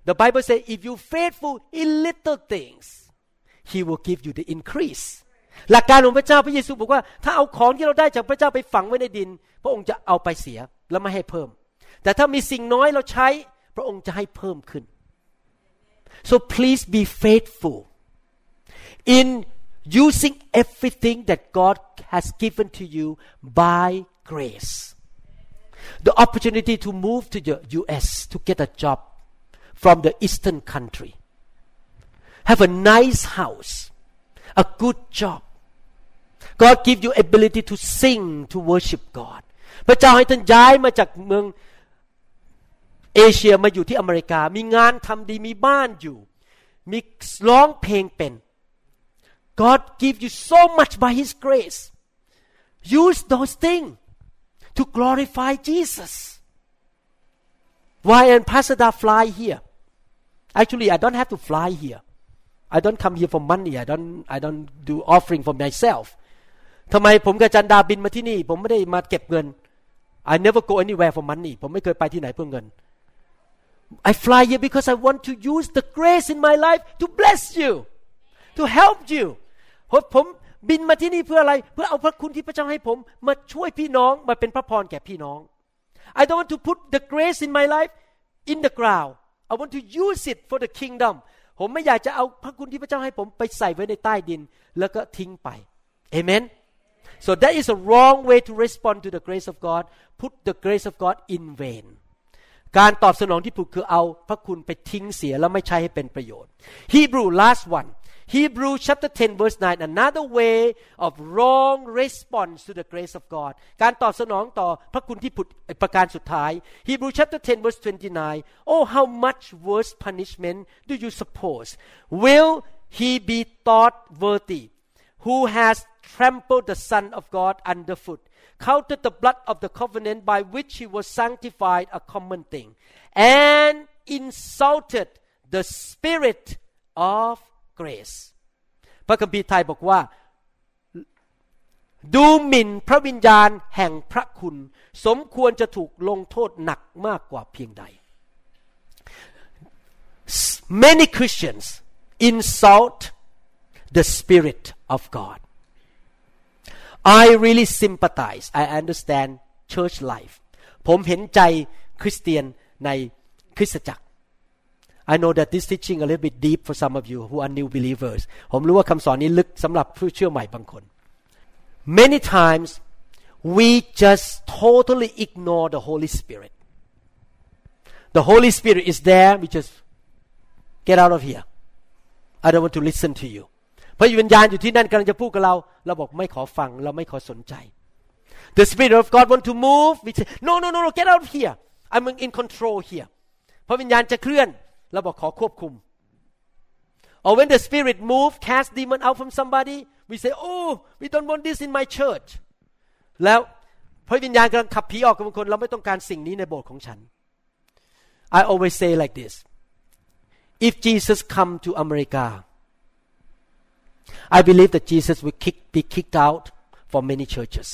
Speaker 1: the bible says if you faithful in little things he will give you the increase หลักการของพระเจ้าพระเยซูบอกว่าถ้าเอาของที่เราได้จากพระเจ้าไปฝังไว้ในดิน พระองค์จะเอาไปเสียและไม่ให้เพิ่ม แต่ถ้ามีสิ่งน้อยเราใช้ พระองค์จะให้เพิ่มขึ้น so please be faithful in using everything that God has given to you by grace the opportunity to move to the US to get a job from the eastern country have a nice house a good job God give you ability to sing to worship God พระเจ้าให้ท่านย้ายมาจากเมือง เอเชียมาอยู่ที่อเมริกา มีงานทำดี มีบ้านอยู่ มีร้องเพลงเป็น God give you so much by His grace use those things to glorify Jesus why and Pastor Da fly here actually I don't have to fly here I don't come here for money I don't I don't do offering for myself ทำไมผมกับจันดาบินมาที่นี่ ผมไม่ได้มาเก็บเงิน I never go anywhere for money ผมไม่เคยไปที่ไหนเพื่อเงิน I fly here because I want to use the grace in my life to bless you to help you ผมบินมาที่นี่เพื่ออะไร เพื่อเอาพระคุณที่พระเจ้าให้ผม มาช่วยพี่น้องมาเป็นพระพรแก่พี่น้อง I don't want to put the grace in my life in the ground I want to use it for the kingdom ผมไม่อยากจะเอาพระคุณที่พระเจ้าให้ผมไปใส่ไว้ในใต้ดิน แล้วก็ทิ้งไป Amen so that is a wrong way to respond to the grace of God put the grace of God in vain การตอบสนองที่ถูกคือเอาพระคุณไปทิ้งเสียแล้วไม่ใช้ให้เป็นประโยชน์ Hebrew last one Hebrew chapter 10 verse 9 another way of wrong response to the grace of God การตอบสนองต่อพระคุณที่ผุดประการสุดท้าย Hebrew chapter 10 verse 29 oh how much worse punishment do you suppose will he be thought worthy who has trampled the Son of God underfoot counted the blood of the covenant by which he was sanctified a common thing and insulted the spirit of grace พระคัมภีร์ไทยบอกว่า ดูหมิ่นพระวิญญาณแห่งพระคุณ สมควรจะถูกลงโทษหนักมากกว่าเพียงใด many Christians insult the spirit of God I really sympathize I understand church life ผมเห็นใจคริสเตียนในคริสตจักร I know that this teaching a little bit deep for some of you who are new believers ผมรู้ว่าคำสอนนี้ลึกสำหรับผู้เชื่อใหม่บางคน Many times we just totally ignore the Holy Spirit The Holy Spirit is there we just get out of here I don't want to listen to you พระวิญญาณอยู่ที่นั่นกำลังจะพูดกับเรา เราบอกไม่ขอฟัง เราไม่ขอสนใจ The Spirit of God want to move we say no no no no get out here I'm in control here พระวิญญาณจะเคลื่อน เราบอกขอควบคุม or when the Spirit move cast demon out from somebody we say oh we don't want this in my church แล้วพระวิญญาณกำลังขับผีออกกับบางคน เราไม่ต้องการสิ่งนี้ในโบสถ์ของฉัน I always say like this if Jesus come to America I believe that Jesus will kick, be kicked out from many churches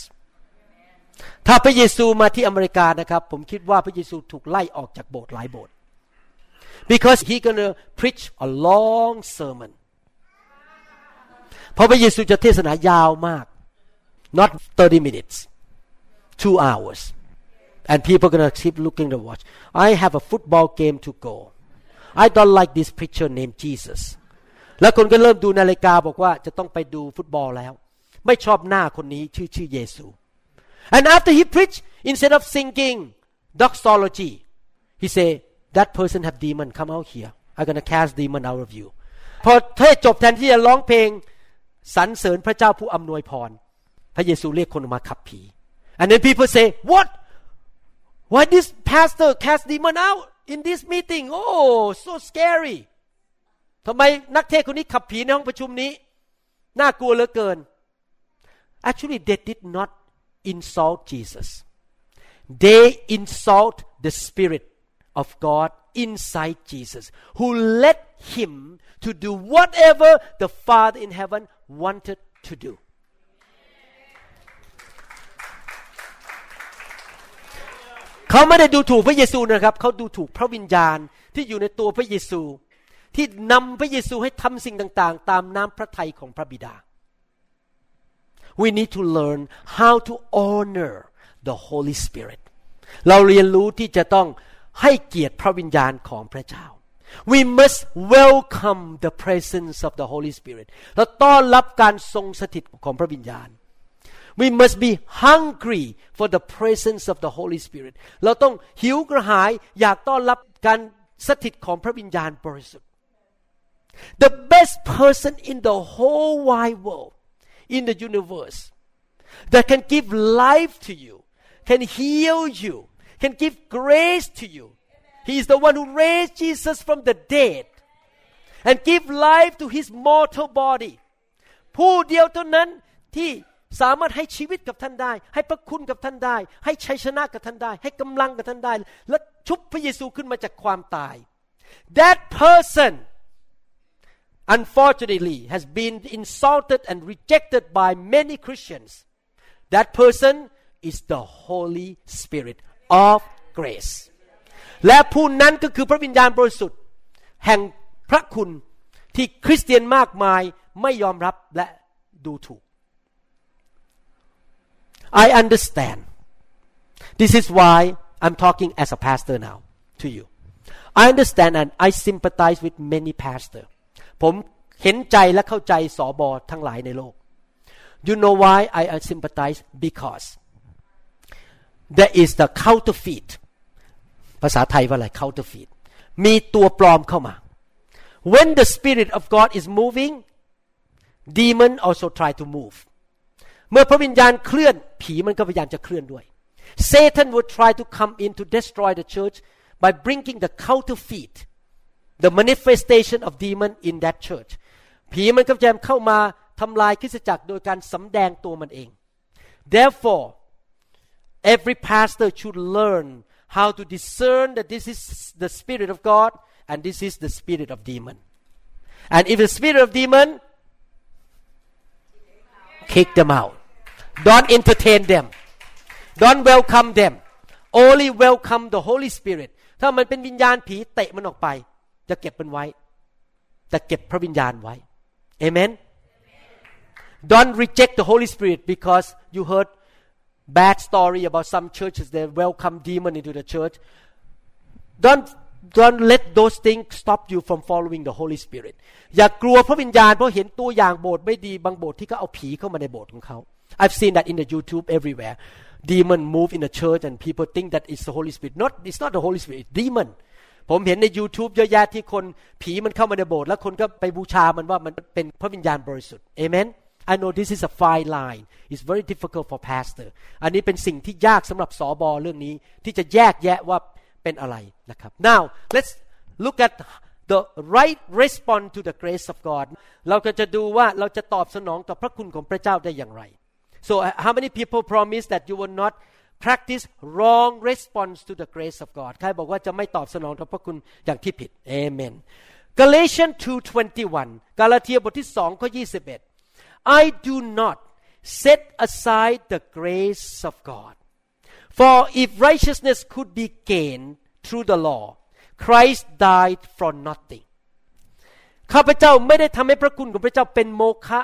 Speaker 1: ถ้าพระเยซูมาที่อเมริกานะครับ ผมคิดว่าพระเยซูถูกไล่ออกจากโบสถ์หลายโบสถ์ because he gonna preach a long sermon เพราะพระเยซูจะเทศนายาวมาก not 30 minutes two hours and people gonna keep looking to watch I have a football game to go I don't like this preacher named Jesus แล้วคนก็เริ่มดูนาฬิกาบอกว่าจะต้องไปดูฟุตบอลแล้ว ไม่ชอบหน้าคนนี้ชื่อชื่อเยซู and after he preached instead of singing doxology he say that person have demon come out here I'm gonna cast demon out of you พอเทศจบแทนที่จะร้องเพลงสรรเสริญพระเจ้าผู้อำนวยพร พระเยซูเรียกคนมาขับผี and then people say what why this pastor cast demon out in this meeting oh so scary ทำไมนักเทศคนนี้ขับผีในห้องประชุมนี้ น่ากลัวเหลือเกิน actually they did not insult Jesus they insult the spirit of God inside Jesus who led him to do whatever the Father in heaven wanted to do เขาไม่ได้ดูถูกพระเยซูนะครับ เขาดูถูกพระวิญญาณที่อยู่ในตัวพระเยซู ที่นำพระเยซูให้ทำสิ่งต่างๆ ตามน้ำพระทัยของพระบิดา we need to learn how to honor the Holy Spirit เราเรียนรู้ที่จะต้องให้เกียรติพระวิญญาณของพระเจ้า we must welcome the presence of the Holy Spirit เราต้อนรับการทรงสถิตของพระวิญญาณ we must be hungry for the presence of the Holy Spirit เราต้องหิวกระหายอยากต้อนรับการสถิตของพระวิญญาณบริสุทธิ์ the best person in the whole wide world in the universe that can give life to you can heal you can give grace to you he is the one who raised Jesus from the dead and give life to his mortal body ผู้เดียวเท่านั้นที่สามารถให้ชีวิตกับท่านได้ ให้พระคุณกับท่านได้ ให้ชัยชนะกับท่านได้ ให้กำลังกับท่านได้ และชุบพระเยซูขึ้นมาจากความตาย that person unfortunately has been insulted and rejected by many Christians that person is the Holy Spirit of grace และผู้นั้นก็คือพระวิญญาณบริสุทธิ์แห่งพระคุณที่คริสเตียนมากมายไม่ยอมรับและดูถูก I understand this is why I'm talking as a pastor now to you I understand and I sympathize with many pastors ผมเห็นใจและเข้าใจสอบอทั้งหลายในโลก You know why I, sympathize because there is the counterfeit ภาษาไทยว่าอะไร counterfeit มีตัวปลอมเข้ามา When the spirit of God is moving demon also try to move เมื่อพระวิญญาณเคลื่อนผีมันก็พยายามจะเคลื่อนด้วย Satan would try to come in to destroy the church by bringing the counterfeit the manifestation of demon in that church ผีมันก็จะเข้ามาทำลายคริสตจักรโดยการสำแดงตัวมันเอง therefore every pastor should learn how to discern that this is the spirit of God and this is the spirit of demon and if the spirit of demon kick them out don't entertain them don't welcome them only welcome the Holy Spirit ถ้ามันเป็นวิญญาณผีเตะมันออกไป จะเก็บมันไว้จะเก็บพระวิญญาณไว้ Amen Don't reject the Holy Spirit because you heard bad story about some churches they welcome demon into the church don't don't let those things stop you from following the Holy Spirit อย่ากลัวพระวิญญาณเพราะเห็นตัวอย่างโบสถ์ไม่ดีบางโบสถ์ที่เขาเอาผีเข้ามาในโบสถ์ของเขา I've seen that in the YouTube everywhere demon move in the church and people think that it's the Holy Spirit not it's not the Holy Spirit it's demon ผมเห็นใน YouTube เยอะแยะที่คนผีมันเข้ามาในโบสถ์แล้วคนก็ไปบูชามันว่ามันเป็นพระวิญญาณบริสุทธิ์ Amen I know this is a fine line it's very difficult for pastor อันนี้เป็นสิ่งที่ยากสำหรับสอบอเรื่องนี้ที่จะแยกแยะว่าเป็นอะไรนะครับ now let's look at the right response to the grace of God เราก็จะดูว่าเราจะตอบสนองต่อพระคุณของพระเจ้าได้อย่างไร so how many people promise that you will not practice wrong response to the grace of God ใครบอกว่าจะไม่ตอบสนองต่อพระคุณอย่างที่ผิด Amen Galatians 2:21 กาลาเทียบทที่2ข้อ21 I do not set aside the grace of God for if righteousness could be gained through the law Christ died for nothing ข้าพเจ้าไม่ได้ทำให้พระคุณของพระเจ้าเป็นโมฆะ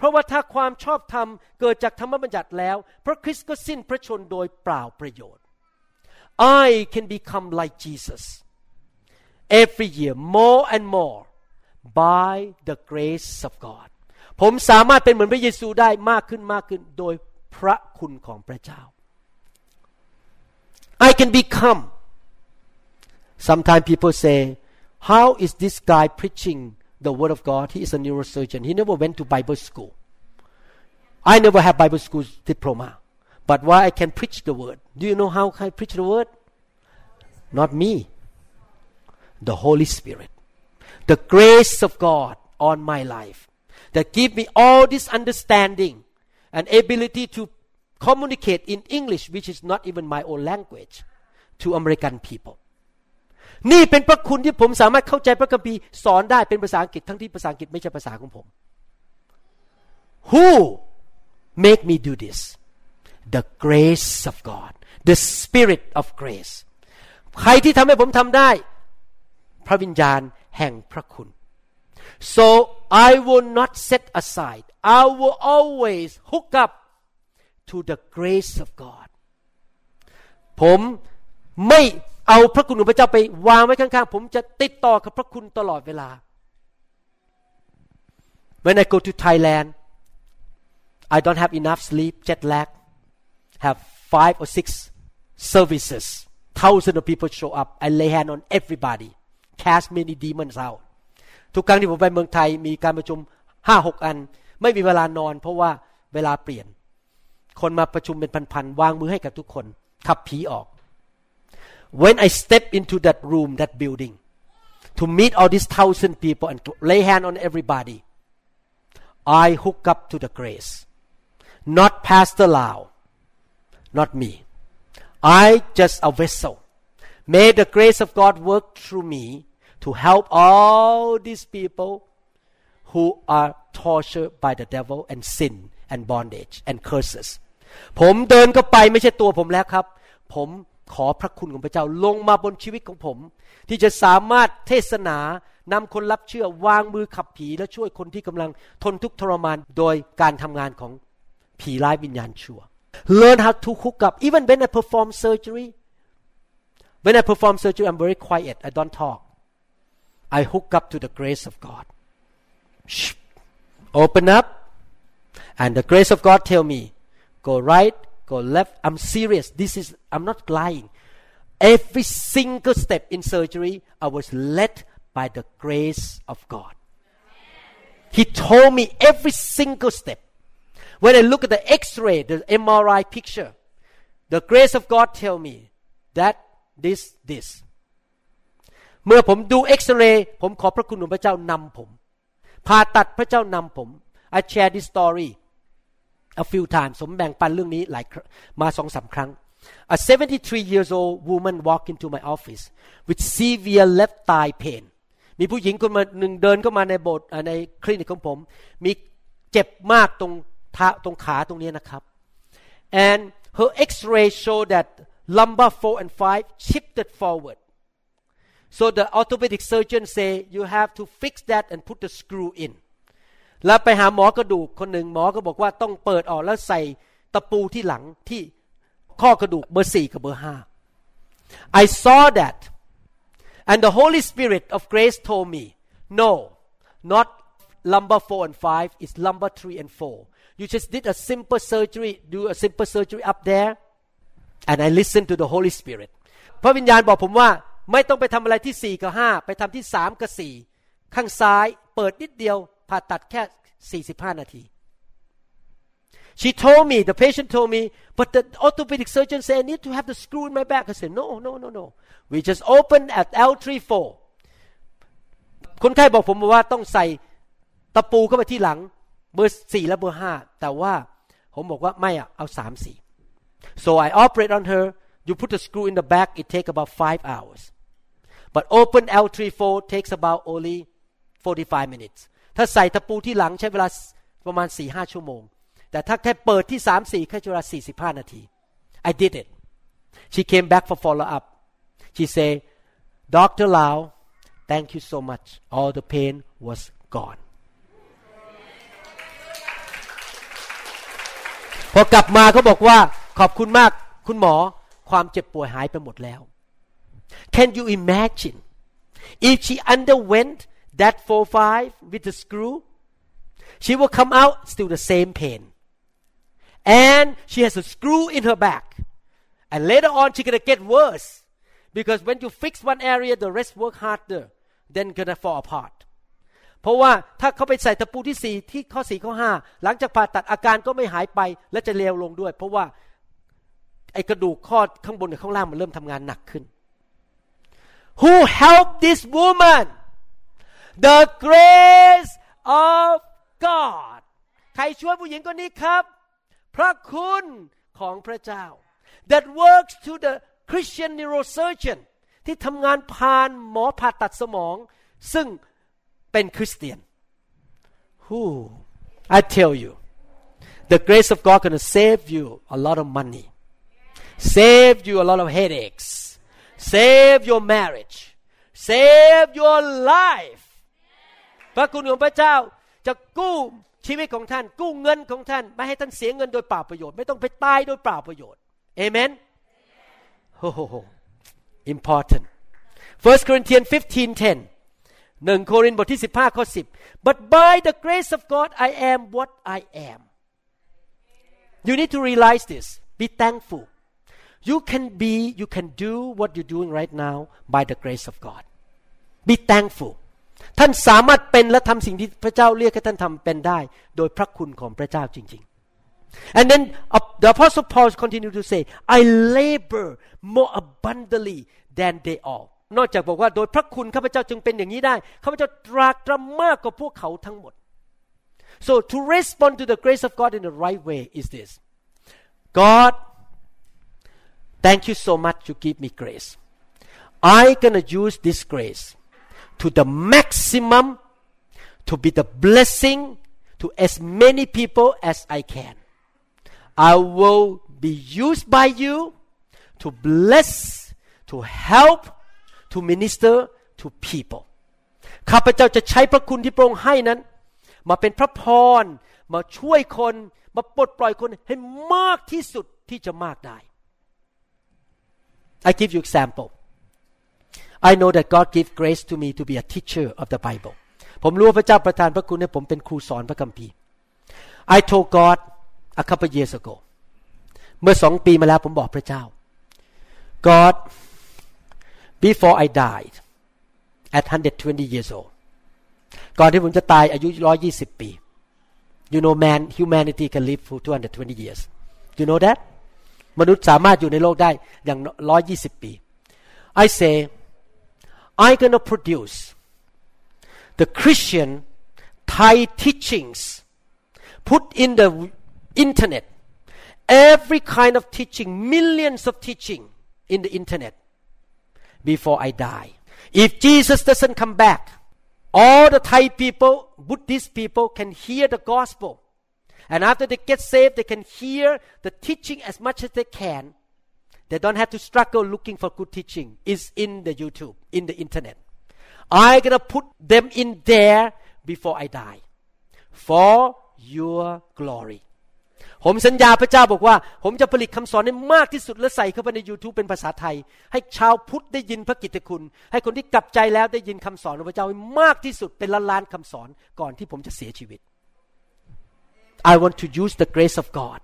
Speaker 1: เพราะว่าถ้าความชอบธรรมเกิดจากธรรมบัญญัติแล้ว พระคริสต์ก็สิ้นพระชนโดยเปล่าประโยชน์ I can become like Jesus every year more and more by the grace of God ผมสามารถเป็นเหมือนพระเยซูได้มากขึ้นมากขึ้นโดยพระคุณของพระเจ้า I can become sometimes people say how is this guy preaching the word of God. He is a neurosurgeon. He never went to Bible school. I never have Bible school diploma. But why I can preach the word? Do you know how I preach the word? Not me. The Holy Spirit. The grace of God on my life that give me all this understanding and ability to communicate in English which is not even my own language to American people นี่เป็นพระคุณที่ผมสามารถเข้าใจพระคัมภีร์สอนได้เป็นภาษาอังกฤษทั้งที่ภาษาอังกฤษไม่ใช่ภาษาของผม Who make me do this the grace of God the spirit of grace ใครที่ทำให้ผมทำได้ พระวิญญาณแห่งพระคุณ so I will not set aside I will always hook up to the grace of God ผมไม่ เอาพระคุณของพระเจ้าไปวางไว้ข้างๆ ผมจะติดต่อกับพระคุณตลอดเวลา When I go to Thailand I don't have enough sleep jet lag have five or six services thousand of people show up I lay hand on everybody cast many demons out ทุกครั้งที่ผมไปเมืองไทยมีการประชุมห้าหกอัน ไม่มีเวลานอน เพราะว่าเวลาเปลี่ยน คนมาประชุมเป็นพันๆวางมือให้กับทุกคน ขับผีออก when I step into that room that building to meet all these thousand people and to lay hand on everybody I hook up to the grace not Pastor Lau not me I just a vessel may the grace of God work through me to help all these people who are tortured by the devil and sin and bondage and curses ผมเดินก็ไปไม่ใช่ตัวผมแล้วครับ ผม ขอพระคุณของพระเจ้าลงมาบนชีวิตของผม ที่จะสามารถเทศนานำคนรับเชื่อวางมือขับผีและช่วยคนที่กำลังทนทุกข์ทรมานโดยการทำงานของผีร้ายวิญญาณชั่ว Learn how to hook up even when I perform surgery when I perform surgery I'm very quiet I don't talk I hook up to the grace of God Shh. open up and the grace of God tell me go right go left I'm serious this is I'm not lying every single step in surgery I was led by the grace of God He told me every single step when I look at the x-ray the MRI picture the grace of God tell me that this this เมื่อผมดูเอ็กซเรย์ผมขอพระคุณของพระเจ้านำผมผ่าตัดพระเจ้านำผม I share this story a few times ผมแบ่งปันเรื่องนี้หลายมาสองสาครั้ง A 73 years old woman walked into my office with severe left thigh pain มีผู้หญิงคนมาหนึ่งเดินเข้ามาในโบสถ์ในคลินิกของผม มีเจ็บมากตรงท้าตรงขาตรงนี้นะครับ and her X-ray showed that lumbar 4 and 5 shifted forward so the orthopedic surgeon say you have to fix that and put the screw in แล้วไปหาหมอกระดูกคนหนึ่งหมอก็บอกว่าต้องเปิดออกแล้วใส่ตะปูที่หลังที่ข้อกระดูกเบอร์สี่กับเบอร์ห้า I saw that and the Holy Spirit of grace told me no not lumbar four and five is lumbar three and four you just did a simple surgery do a simple surgery up there and I listened to the Holy Spirit พระวิญญาณบอกผมว่าไม่ต้องไปทำอะไรที่สี่กับห้าไปทำที่สามกับสี่ข้างซ้ายเปิดนิดเดียว ผ่าตัดแค่45นาที She told me the patient told me but the orthopedic surgeon said I need to have the screw in my back I said no no no no we just open at L34 คนไข้บอกผมว่าต้องใส่ตะปูเข้าไปที่หลังเบอร์สี่และเบอร์ห้าแต่ว่าผมบอกว่าไม่อะเอาสามสี่ so I operate on her you put the screw in the back it take about five hours but open L34 takes about only 45 minutes ถ้าใส่ตะปูที่หลังใช้เวลาประมาณ4ี่ห้าชั่วโมง แต่ถ้าแค่เปิดที่สามสี่แค่เวลา45นาที I did it she came back for follow up she say Dr. Lau thank you so much all the pain was gone พอกลับมาเขาบอกว่าขอบคุณมากคุณหมอความเจ็บป่วยหายไปหมดแล้ว Can you imagine if she underwent that four five with the screw she will come out still the same pain and she has a screw in her back and later on she gonna get worse because when you fix one area the rest work harder then gonna fall apart เพราะว่าถ้าเขาไปใส่ตะปูที่สี่ที่ข้อสี่ข้อห้าหลังจากผ่าตัดอาการก็ไม่หายไปและจะเลวลงด้วย เพราะว่าไอกระดูกข้อข้างบนกับข้างล่างมันเริ่มทำงานหนักขึ้น Who helped this woman the grace of God ใครช่วยผู้หญิงคนนี้ครับ พระคุณของพระเจ้า that works to the Christian neurosurgeon ที่ทำงานผ่านหมอผ่าตัดสมอง ซึ่งเป็นคริสเตียน Who I tell you the grace of God gonna save you a lot of money save you a lot of headaches save your marriage save your life พ ระคุณของพระเจ้าจะกู้ชีวิตของท่าน กู้เงินของท่าน ไม่ให้ท่านเสียเงินโดยเปล่าประโยชน์ ไม่ต้องไปตายโดยเปล่าประโยชน์เอเมนโอ้โห important 1 Corinthians 15:10หนึ่งโครินธ์บทที่ 15 ข้อ 10 but by the grace of God I am what I am you need to realize this be thankful you can be you can do what you're doing right now by the grace of God be thankful ท่านสามารถเป็นและทำสิ่งที่พระเจ้าเรียกให้ท่านทำเป็นได้ โดยพระคุณของพระเจ้าจริง ๆ and then the apostle Paul continued to say I labor more abundantly than they all นอกจากบอกว่าโดยพระคุณข้าพเจ้าจึงเป็นอย่างนี้ได้ข้าพเจ้าตรากตรำมากกว่าพวกเขาทั้งหมด so to respond to the grace of God in the right way is this God thank you so much to give me grace I gonna use this grace to the maximum to be the blessing to as many people as I can. I will be used by you to bless, to help, to minister to people. ข้าพเจ้าจะใช้พระคุณที่พระองค์ให้นั้น มาเป็นพระพร มาช่วยคน มาปลดปล่อยคนให้มากที่สุดที่จะมากได้ I give you example I know that God give grace to me to be a teacher of the Bible ผมรู้ว่าพระเจ้าประทานพระคุณให้ผมเป็นครูสอนพระคัมภีร์ I told God a couple years ago เมื่อสองปีมาแล้วผมบอกพระเจ้า God before I died at 120 years old ก่อนที่ผมจะตายอายุ 120 ปี you know man humanity can live for 220 years you know that มนุษย์สามารถอยู่ในโลกได้อย่าง 120 ปี I say I'm going to produce the Christian Thai teachings put in the internet. Every kind of teaching millions of teaching in the internet before I die. If Jesus doesn't come back all the Thai people Buddhist people can hear the gospel. And after they get saved they can hear the teaching as much as they can they don't have to struggle looking for good teaching. It's in the YouTube, in the internet. I'm gonna put them in there before I die for your glory. ผมสัญญาพระเจ้าบอกว่า ผมจะผลิตคำสอนให้มากที่สุดและใส่เข้าไปใน YouTube เป็นภาษาไทย ให้ชาวพุทธได้ยินพระกิตติคุณ ให้คนที่กลับใจแล้วได้ยินคำสอนของพระเจ้าให้มากที่สุดเป็นล้านล้านคำสอนก่อนที่ผมจะเสียชีวิต I want to use the grace of God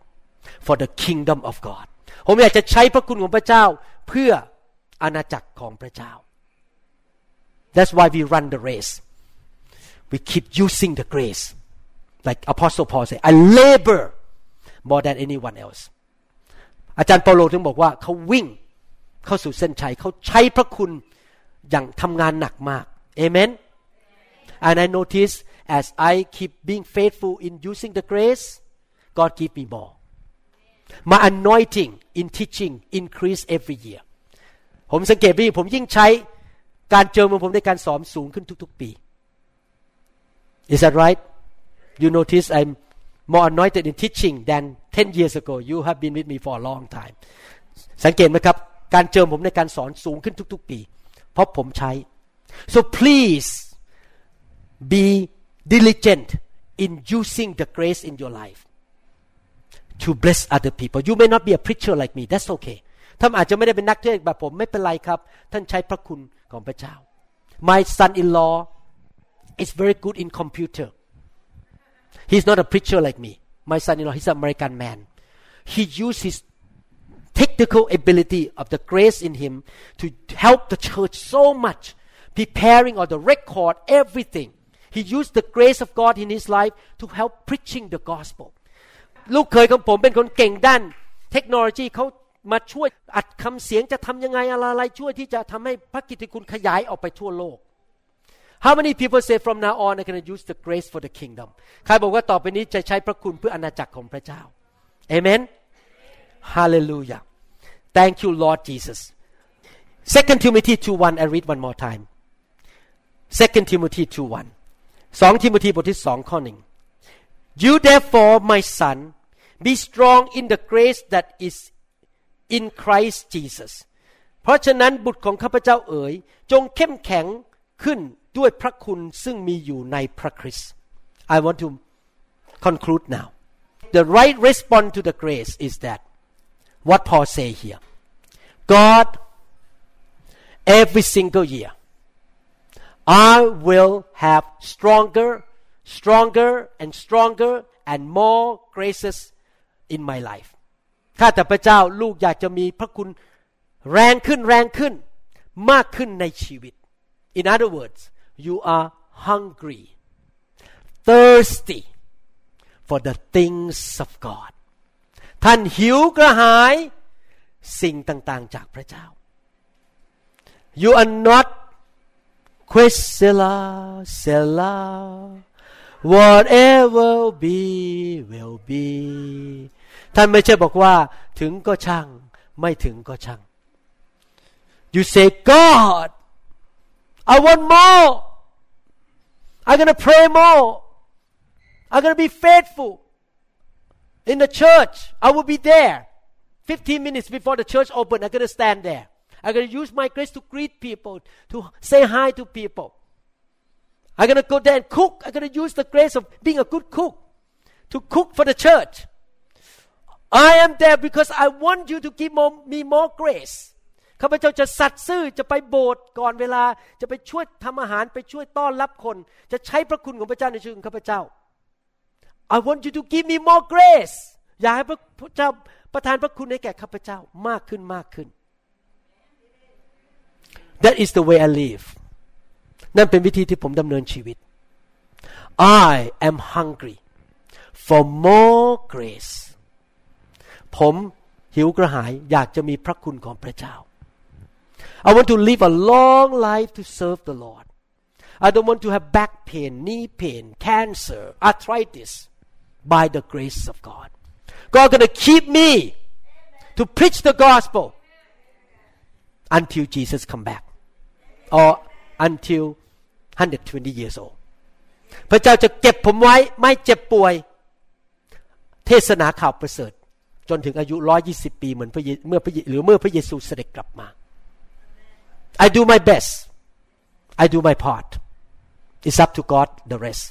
Speaker 1: for the kingdom of God ผมอยากจะใช้พระคุณของพระเจ้าเพื่ออาณาจักรของพระเจ้า That's why we run the race we keep using the grace like Apostle Paul say I labor more than anyone else อาจารย์เปาโลถึงบอกว่าเขาวิ่งเข้าสู่เส้นชัยเขาใช้พระคุณอย่างทำงานหนักมากเอเมน and I notice as I keep being faithful in using the grace God give me more my anointing in teaching increase every year ผมสังเกตว่าผมยิ่งใช้การเจิมของผมในการสอนสูงขึ้นทุกๆปี Is that right? You notice I'm more anointed in teaching than 10 years ago. You have been with me for a long time. สังเกตไหมครับการเจิมผมในการสอนสูงขึ้นทุกๆปี เพราะผมใช้ so please be diligent in using the grace in your life to bless other people you may not be a preacher like me that's okay ท่านอาจจะไม่ได้เป็นนักเทศน์แบบผมไม่เป็นไรครับ ท่านใช้พระคุณของพระเจ้า my son-in-law is very good in computer he's not a preacher like me my son-in-law he's an American man he used his technical ability of the grace in him to help the church so much preparing or the record everything he used the grace of God in his life to help preaching the gospel ลูกเคยของผมเป็นคนเก่งด้าน เทคโนโลยีเขามาช่วยอัดคำเสียงจะทำยังไงอะไรช่วยที่จะทำให้พระกิตติคุณขยายออกไปทั่วโลก How many people say from now on I can use the grace for the kingdom ใครบอกว่าต่อไปนี้จะใช้พระคุณเพื่ออาณาจักรของพระเจ้าเอเมนฮาเลลูยา Thank you Lord Jesus Second Timothy 2:1 I read one more time Second Timothy 2:1 2 ทิโมธีบทที่สองข้อหนึ่ง You therefore my son be strong in the grace that is in Christ Jesus เพราะฉะนั้นบุตรของข้าพเจ้าเอ๋ยจงเข้มแข็งขึ้นด้วยพระคุณซึ่งมีอยู่ในพระคริสต์ I want to conclude now the right response to the grace is that what Paul say here God every single year I will have stronger stronger and stronger and more graces in my life ข้าแต่พระเจ้าลูกอยากจะมีพระคุณแรงขึ้นแรงขึ้นมากขึ้นในชีวิต In other words you are hungry thirsty for the things of God ท่านหิวกระหายสิ่งต่าง ๆ จากพระเจ้า You are not Quesela, Sela, whatever be will be ท่านไม่ใช่บอกว่า ถึงก็ช่าง ไม่ถึงก็ช่าง You say God I want more I'm gonna pray more I'm gonna be faithful in the church I will be there 15 minutes before the church open I'm gonna stand there I'm going to use my grace to greet people, to say hi to people. I'm going to go there and cook. I'm going to use the grace of being a good cook to cook for the church. I am there because I want you to give more, me more grace. ข้าพเจ้าจะสัตย์ซื่อจะไปโบสถ์ก่อนเวลาจะไปช่วยทำอาหารไปช่วยต้อนรับคน จะใช้พระคุณของพระเจ้าในชีวิตของข้าพเจ้า I want you to give me more grace อยากให้พระเจ้าประทานพระคุณให้แก่ข้าพเจ้ามากขึ้นมากขึ้น That is the way I live นั่นเป็นวิธีที่ผมดำเนินชีวิต I am hungry for more grace ผมหิวกระหายอยากจะมีพระคุณของพระเจ้า I want to live a long life to serve the Lord I don't want to have back pain knee pain cancer arthritis by the grace of God God gonna keep me to preach the gospel until Jesus come back or until 120 years old พระเจ้าจะเก็บผมไว้ไม่เจ็บป่วย เทศนาข่าวประเสริฐ จนถึงอายุ 120 ปีเหมือนพระเมื่อพระหรือเมื่อพระเยซูเสด็จกลับมา I do my best I do my part it's up to God the rest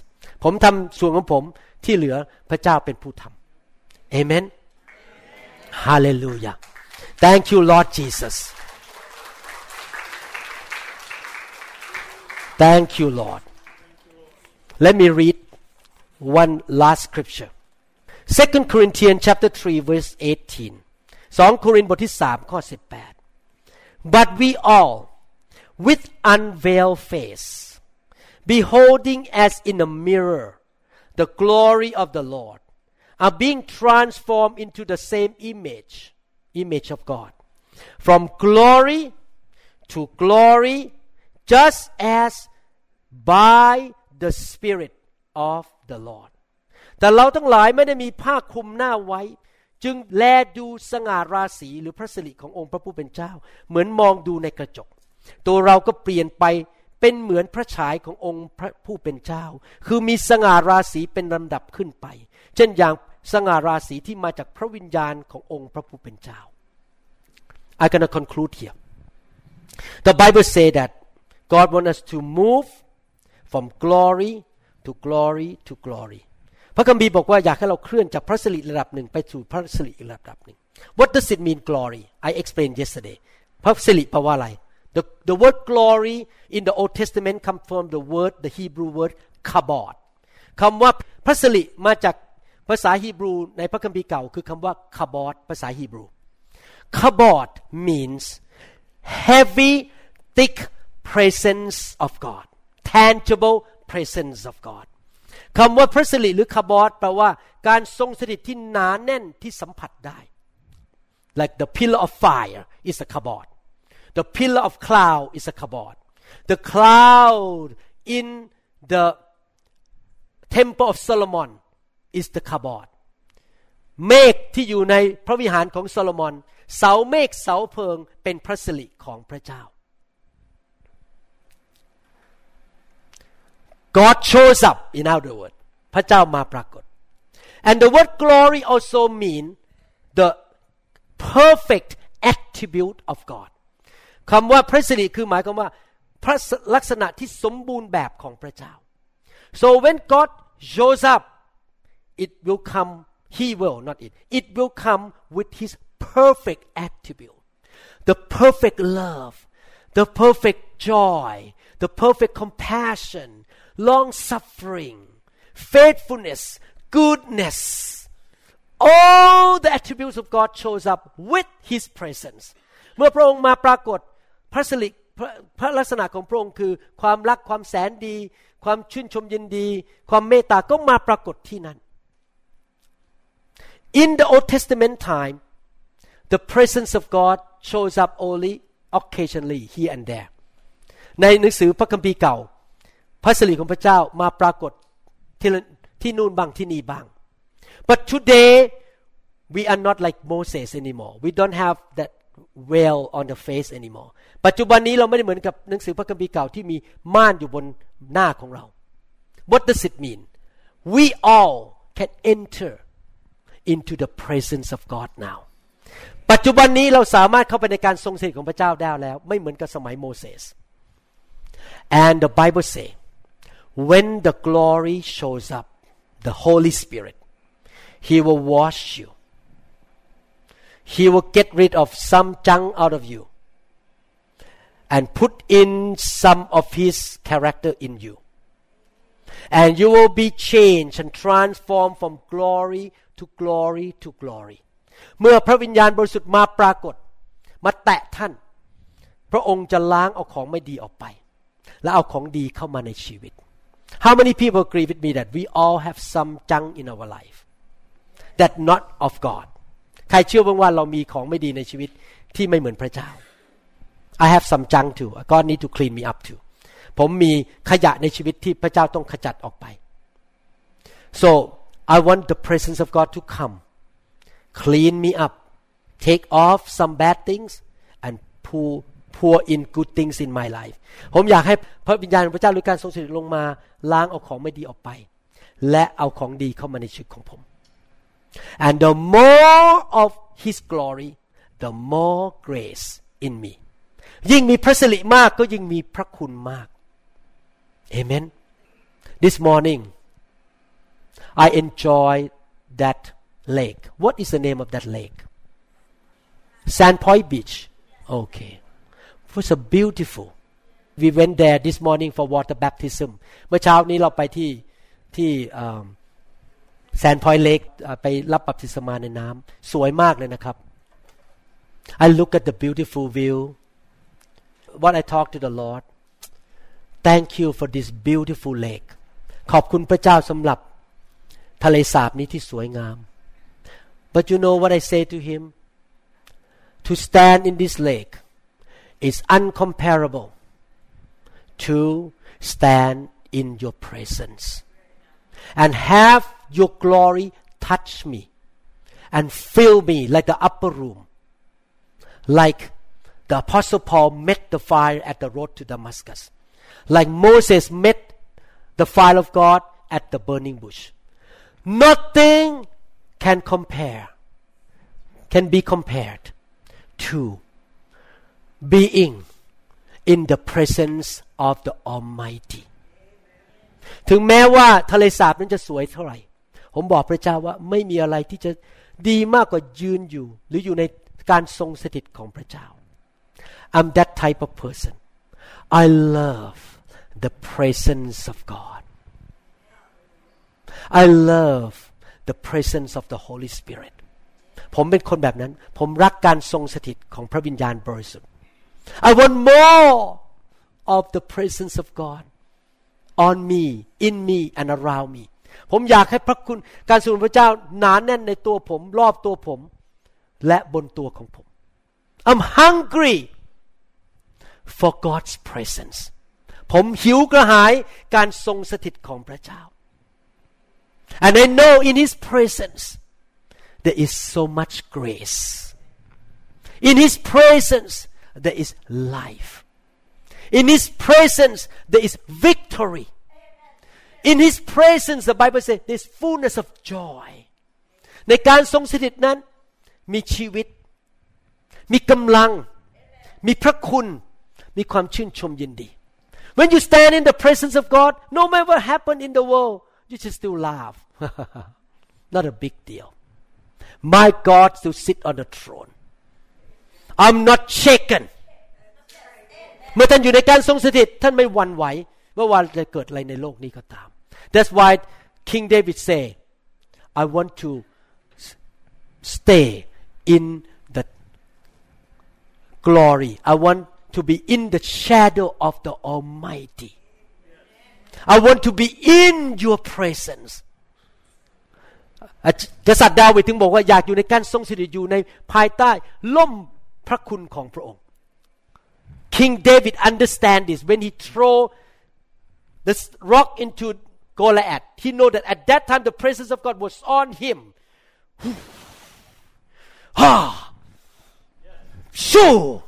Speaker 1: ผมทำส่วนของผมที่เหลือพระเจ้าเป็นผู้ทำ Amen Hallelujah Thank you Lord Jesus Thank you, Lord. Let me read one last scripture. Second Corinthians chapter 3 verse 18. 2โครินธ์บทที่3ข้อ18 But we all with unveiled face beholding as in a mirror the glory of the Lord are being transformed into the same image image of God from glory to glory just as by the Spirit of the Lord แต่เราทั้งหลายไม่ได้มีผ้าคลุมหน้าไว้ จึงแลดูสง่าราศีหรือพระสิริขององค์พระผู้เป็นเจ้า เหมือนมองดูในกระจก ตัวเราก็เปลี่ยนไปเป็นเหมือนพระฉายขององค์พระผู้เป็นเจ้า คือมีสง่าราศีเป็นลำดับขึ้นไป เช่นอย่างสง่าราศีที่มาจากพระวิญญาณขององค์พระผู้เป็นเจ้า I gonna conclude here the Bible say that God want us to move from glory to glory to glory พระคัมภีร์บอกว่าอยากให้เราเคลื่อนจากพระสิริระดับหนึ่งไปสู่พระสิริระดับหนึ่ง What does it mean glory I explained yesterday พระสิริแปลว่าอะไร the the word glory in the Old Testament come from the word the Hebrew word kabod คำว่าพระสิริมาจากภาษาฮีบรูในพระคัมภีร์เก่าคือคำว่า kabod ภาษาฮีบรู kabod means heavy thick presence of God tangible presence of God คำว่าพระสิริหรือคาบอดแปลว่าการทรงสถิตที่หนาแน่นที่สัมผัสได้ like the pillar of fire is a kabod the pillar of cloud is a kabod the cloud in the temple of Solomon is the kabod เมฆที่อยู่ในพระวิหารของโซโลมอนเสาเมฆเสาเพิงเป็นพระสิริของพระเจ้า God shows up in other words พระเจ้ามาปรากฏ and the word glory also mean the perfect attribute of God คำว่าพระสิริคือหมายความว่าพระลักษณะที่สมบูรณ์แบบของพระเจ้า so when God shows up it will come he will not it it will come with his perfect attribute the perfect love the perfect joy the perfect compassion long suffering faithfulness goodness all the attributes of God shows up with his presence เมื่อพระองค์มาปรากฏพระสิริพระลักษณะของพระองค์คือความรักความแสนดี ความชื่นชมยินดี ความเมตตาก็มาปรากฏที่นั่น In the Old Testament time the presence of God shows up only occasionally here and there ในหนังสือพระคัมภีร์เก่า พระสิริของพระเจ้ามาปรากฏที่ที่นู่นบางที่นี่บาง but today we are not like Moses anymore we don't have that veil on the face anymore ปัจจุบันนี้เราไม่ได้เหมือนกับหนังสือพระคัมภีร์เก่าที่มีม่านอยู่บนหน้าของเรา What does it mean we all can enter into the presence of God now ปัจจุบันนี้เราสามารถเข้าไปในการทรงสถิตของพระเจ้าได้แล้ว ไม่เหมือนกับสมัยโมเสส and the Bible say when the glory shows up the Holy Spirit He will wash you He will get rid of some junk out of you and put in some of His character in you. And you will be changed and transformed from glory to glory to glory. เมื่อพระวิญญาณบริสุทธิ์มาปรากฏ มาแตะท่าน พระองค์จะล้างเอาของไม่ดีออกไป และเอาของดีเข้ามาในชีวิต How many people agree with me that we all have some junk in our life that not of God ใครเชื่อบ้างว่าเรามีของไม่ดีในชีวิตที่ไม่เหมือนพระเจ้า I have some junk too God need to clean me up too ผมมีขยะในชีวิตที่พระเจ้าต้องขจัดออกไป so I want the presence of God to come clean me up take off some bad things and pour pour in good things in my life ผมอยากให้พระวิญญาณพระเจ้าหรือการทรงสถิตลงมาล้างเอาของไม่ดีออกไป และเอาของดีเข้ามาในชีวิตของผม and the more of His glory the more grace in me ยิ่งมีพระสิริมากก็ยิ่งมีพระคุณมาก Amen This morning I enjoy that lake What is the name of that lake Sandpoint Beach Okay it was a beautiful We went there this morning for water baptism เมื่อเช้านี้เราไปที่ที่แซนพอยเล็กไปรับบัพติศมาในน้ำสวยมากเลยนะครับ I look at the beautiful view what I talk to the Lord thank you for this beautiful lake ขอบคุณพระเจ้าสำหรับทะเลสาบนี้ที่สวยงาม but you know what I say to him to stand in this lake is uncomparable to stand in your presence. And have your glory touch me and fill me like the upper room. Like the apostle Paul met the fire at the road to Damascus. Like Moses met the fire of God at the burning bush. Nothing can compare can be compared to being in the presence of the Almighty ถึงแม้ว่าทะเลสาบนั้นจะสวยเท่าไหร่ ผมบอกพระเจ้าว่าไม่มีอะไรที่จะดีมากกว่ายืนอยู่ หรืออยู่ในการทรงสถิตของพระเจ้า I'm that type of person I love the presence of God I love the presence of the Holy Spirit ผมเป็นคนแบบนั้น ผมรักการทรงสถิตของพระวิญญาณบริสุทธิ์ I want more of the presence of God on me in me and around me ผมอยากให้พระคุณการทรงพระเจ้าหนานแน่นในตัวผม รอบตัวผม และบนตัวของผม I'm hungry for God's presence ผมหิวกระหายการทรงสถิตของพระเจ้า and I know in His presence there is so much grace in His presence there is life in His presence there is victory in His presence the Bible says there's fullness of joy ในการทรงสถิตนั้นมีชีวิต มีกำลัง มีพระคุณ มีความชื่นชมยินดี When you stand in the presence of God no matter what happened in the world you just still laugh not a big deal my God still sit on the throne I'm not shaken เมื่อท่านอยู่ในการทรงสถิตท่านไม่หวั่นไหวว่าวันจะเกิดอะไรในโลกนี้ก็ตาม That's why King David say I want to stay in the glory I want to be in the shadow of the Almighty I want to be in your presence กษัตริย์ดาวิดถึงบอกว่าอยากอยู่ในการทรงสถิตอยู่ในภายใต้ล่ม พระคุณของพระองค์ King David understand this when he throw the rock into Goliath he know that at that time the presence of God was on him ah shoo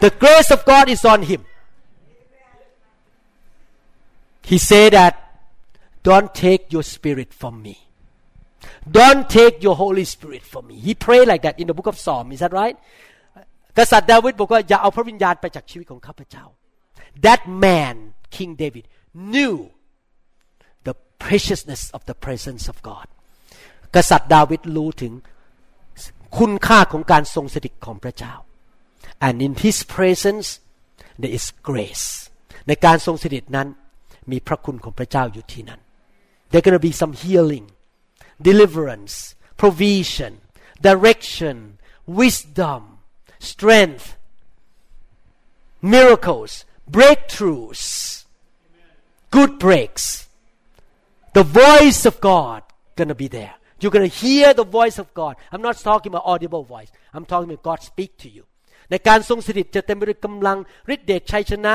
Speaker 1: the grace of God is on him he said that don't take your spirit from me don't take your Holy Spirit from me he prayed like that in the book of Psalm is that right กษัตริย์ดาวิดบอกว่าอย่าเอาพระวิญญาณไปจากชีวิตของข้าพเจ้า that man King David knew the preciousness of the presence of God กษัตริย์ดาวิดรู้ถึงคุณค่าของการทรงสถิตของพระเจ้า and in His presence there is grace ในการทรงสถิตนั้นมีพระคุณของพระเจ้าอยู่ที่นั้น there gonna be some healing deliverance provision direction wisdom strength miracles breakthroughs good breaks the voice of God gonna be there you're gonna hear the voice of God I'm not talking about audible voice I'm talking about God speak to you ในการทรงสถิตจะเต็มไปด้วยกำลังฤทธิเดชชัยชนะ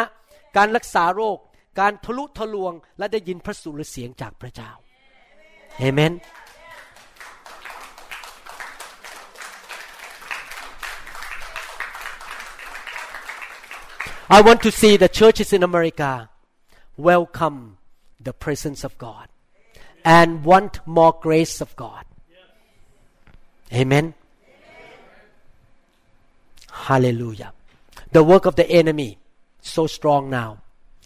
Speaker 1: การรักษาโรค การทะลุทะลวง และได้ยินพระสุรเสียงจากพระเจ้าเอเมน I want to see the churches in America welcome the presence of God and want more grace of God. Amen. Hallelujah. The work of the enemy so strong now.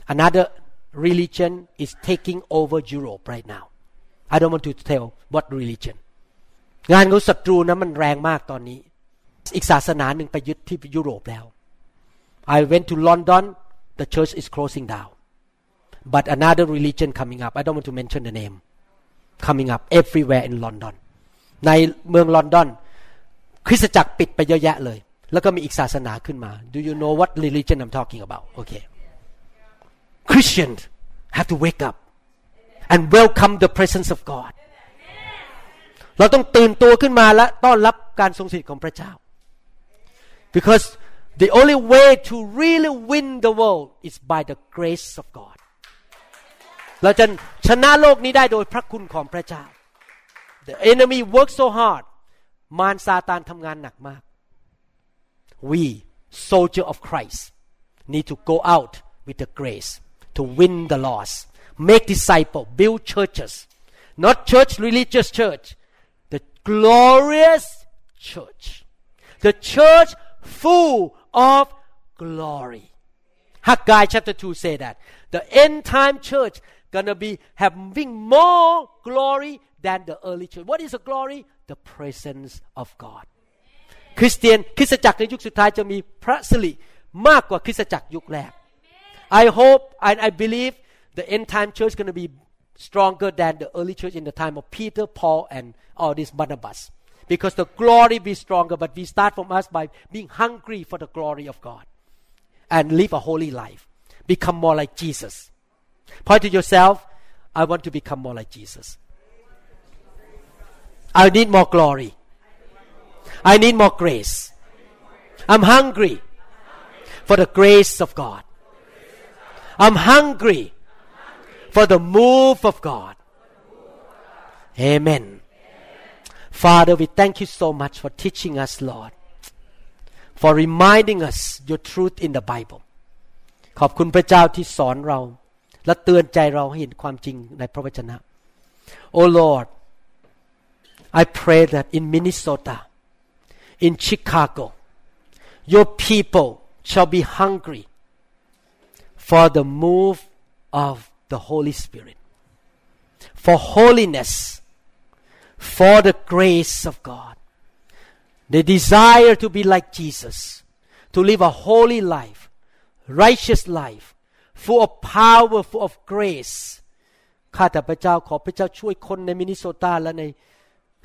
Speaker 1: Another religion is taking over Europe right now. I don't want to tell what religion. งานของศัตรูนะมันแรงมากตอนนี้ อีกศาสนาหนึ่งไปยึดที่ยุโรปแล้ว I went to London the church is closing down but another religion coming up I don't want to mention the name coming up everywhere in London ในเมืองลอนดอนคริสตจักรปิดไปเยอะแยะเลย แล้วก็มีอีกศาสนาขึ้นมา Do you know what religion I'm talking about Okay Christians have to wake up and welcome the presence of God เราต้องตื่นตัวขึ้นมาและต้อนรับการทรงสถิตของพระเจ้า because the only way to really win the world is by the grace of God เราจะชนะโลกนี้ได้โดยพระคุณของพระเจ้า the enemy works so hard มารซาตานทำงานหนักมาก we soldier of Christ need to go out with the grace to win the lost make disciple build churches not church religious church the glorious church the church full of glory Haggai chapter 2 say that the end time church gonna be having more glory than the early church what is the glory the presence of God คริสเตียนคริสตจักรในยุคสุดท้ายจะมีพระสิริมากกว่าคริสตจักรยุคแรก I hope and I believe the end time church going to be stronger than the early church in the time of Peter, Paul, and all these Barnabas. Because the glory be stronger, but we start from us by being hungry for the glory of God. and live a holy life. Become more like Jesus. Point to yourself, I want to become more like Jesus. I need more glory. I need more grace. I'm hungry for the grace of God. I'm hungry for the move of God. Amen. Father, we thank you so much for teaching us, Lord, for reminding us your truth in the Bible. Oh Lord I pray that in Minnesota in Chicago your people shall be hungry for the move of the Holy Spirit for holiness for the grace of God they desire to be like Jesus to live a holy life righteous life full of power full of grace ข้าแต่พระเจ้าขอพระเจ้าช่วยคนในมินนิโซตาและใน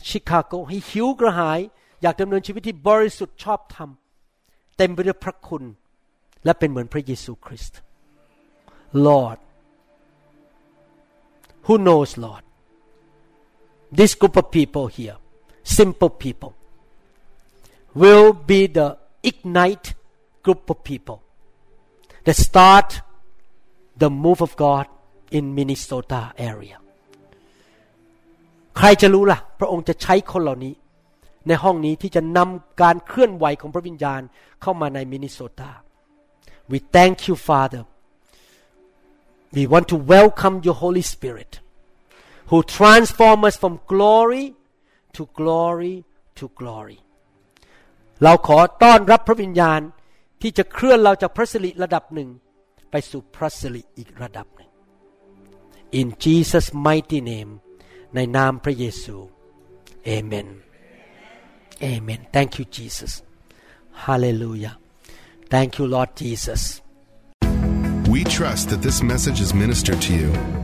Speaker 1: ชิคาโกให้หิวกระหาย อยากดำเนินชีวิตที่บริสุทธิ์ชอบธรรม เต็มไปด้วยพระคุณ และเป็นเหมือนพระเยซูคริสต์ Lord who knows Lord this group of people here simple people will be the ignite group of people that start the move of God in Minnesota area ใครจะรู้ล่ะ พระองค์จะใช้คนเหล่านี้ ในห้องนี้ที่จะนำการเคลื่อนไหวของพระวิญญาณเข้ามาในมินนิโซตา we thank you Father we want to welcome your Holy Spirit who transform us from glory to glory to glory เราขอต้อนรับพระวิญญาณที่จะเคลื่อนเราจากพระสิริระดับหนึ่ง ไปสู่พระสิริอีกระดับหนึ่ง in Jesus mighty name ในนามพระเยซู Amen Amen Thank you Jesus Hallelujah Thank you Lord Jesus
Speaker 2: We trust that this message is ministered to you.